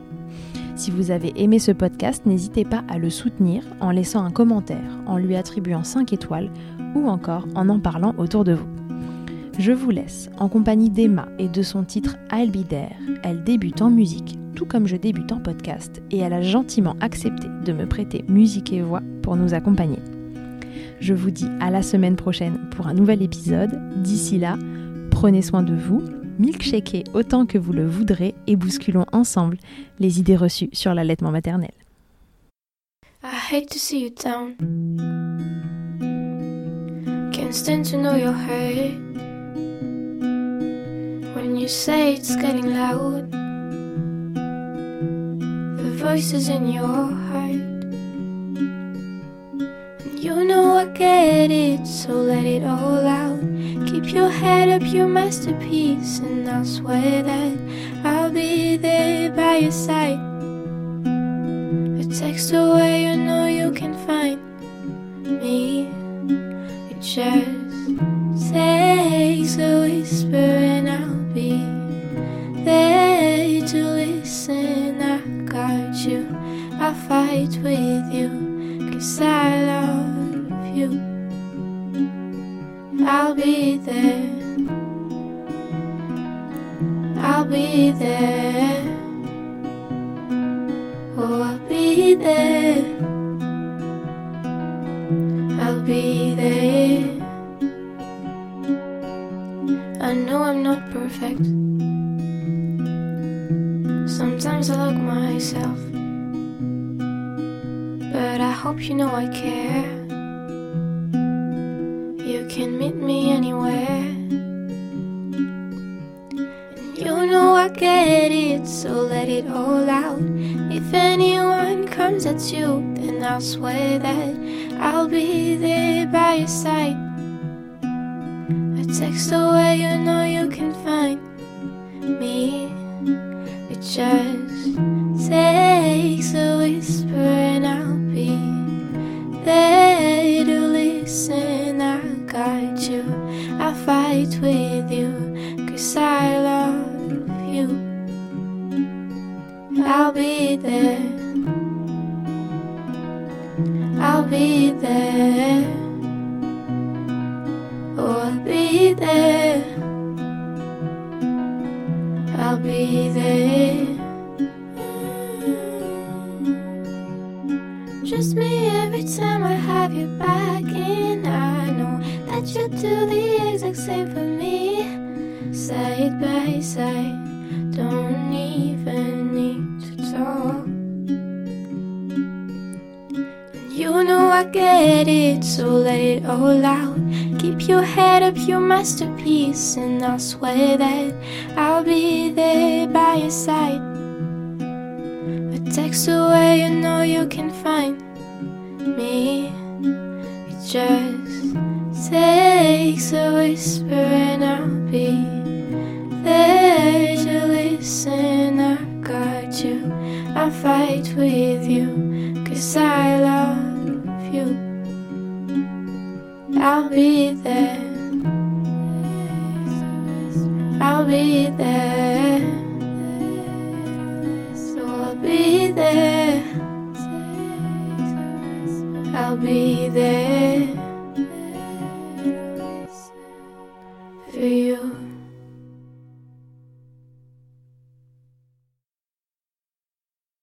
Si vous avez aimé ce podcast, n'hésitez pas à le soutenir en laissant un commentaire, en lui attribuant 5 étoiles ou encore en en parlant autour de vous. Je vous laisse en compagnie d'Emma et de son titre I'll. Elle débute en musique, tout comme je débute en podcast, et elle a gentiment accepté de me prêter musique et voix pour nous accompagner. Je vous dis à la semaine prochaine pour un nouvel épisode. D'ici là, Prenez soin de vous, Milkshakez autant que vous le voudrez et bousculons ensemble les idées reçues sur l'allaitement maternel. I hate to see you down. Can't stand to know your hurt. When you say it's getting loud, the voices in your heart. You know I get it, so let it all out. Keep your head up, your masterpiece, and I'll swear that I'll be there by your side. A text away, you know you can find me. It just takes a whisper, and I'll be there to listen. I got you, I'll fight with you, I'll be there. I'll be there. Oh, I'll be there. I'll be there. I know I'm not perfect. Sometimes I look myself. But I hope you know I care. Can meet me anywhere. You know I get it, so let it all out. If anyone comes at you, then I'll swear that I'll be there by your side. A text away, you know you can find me. It just takes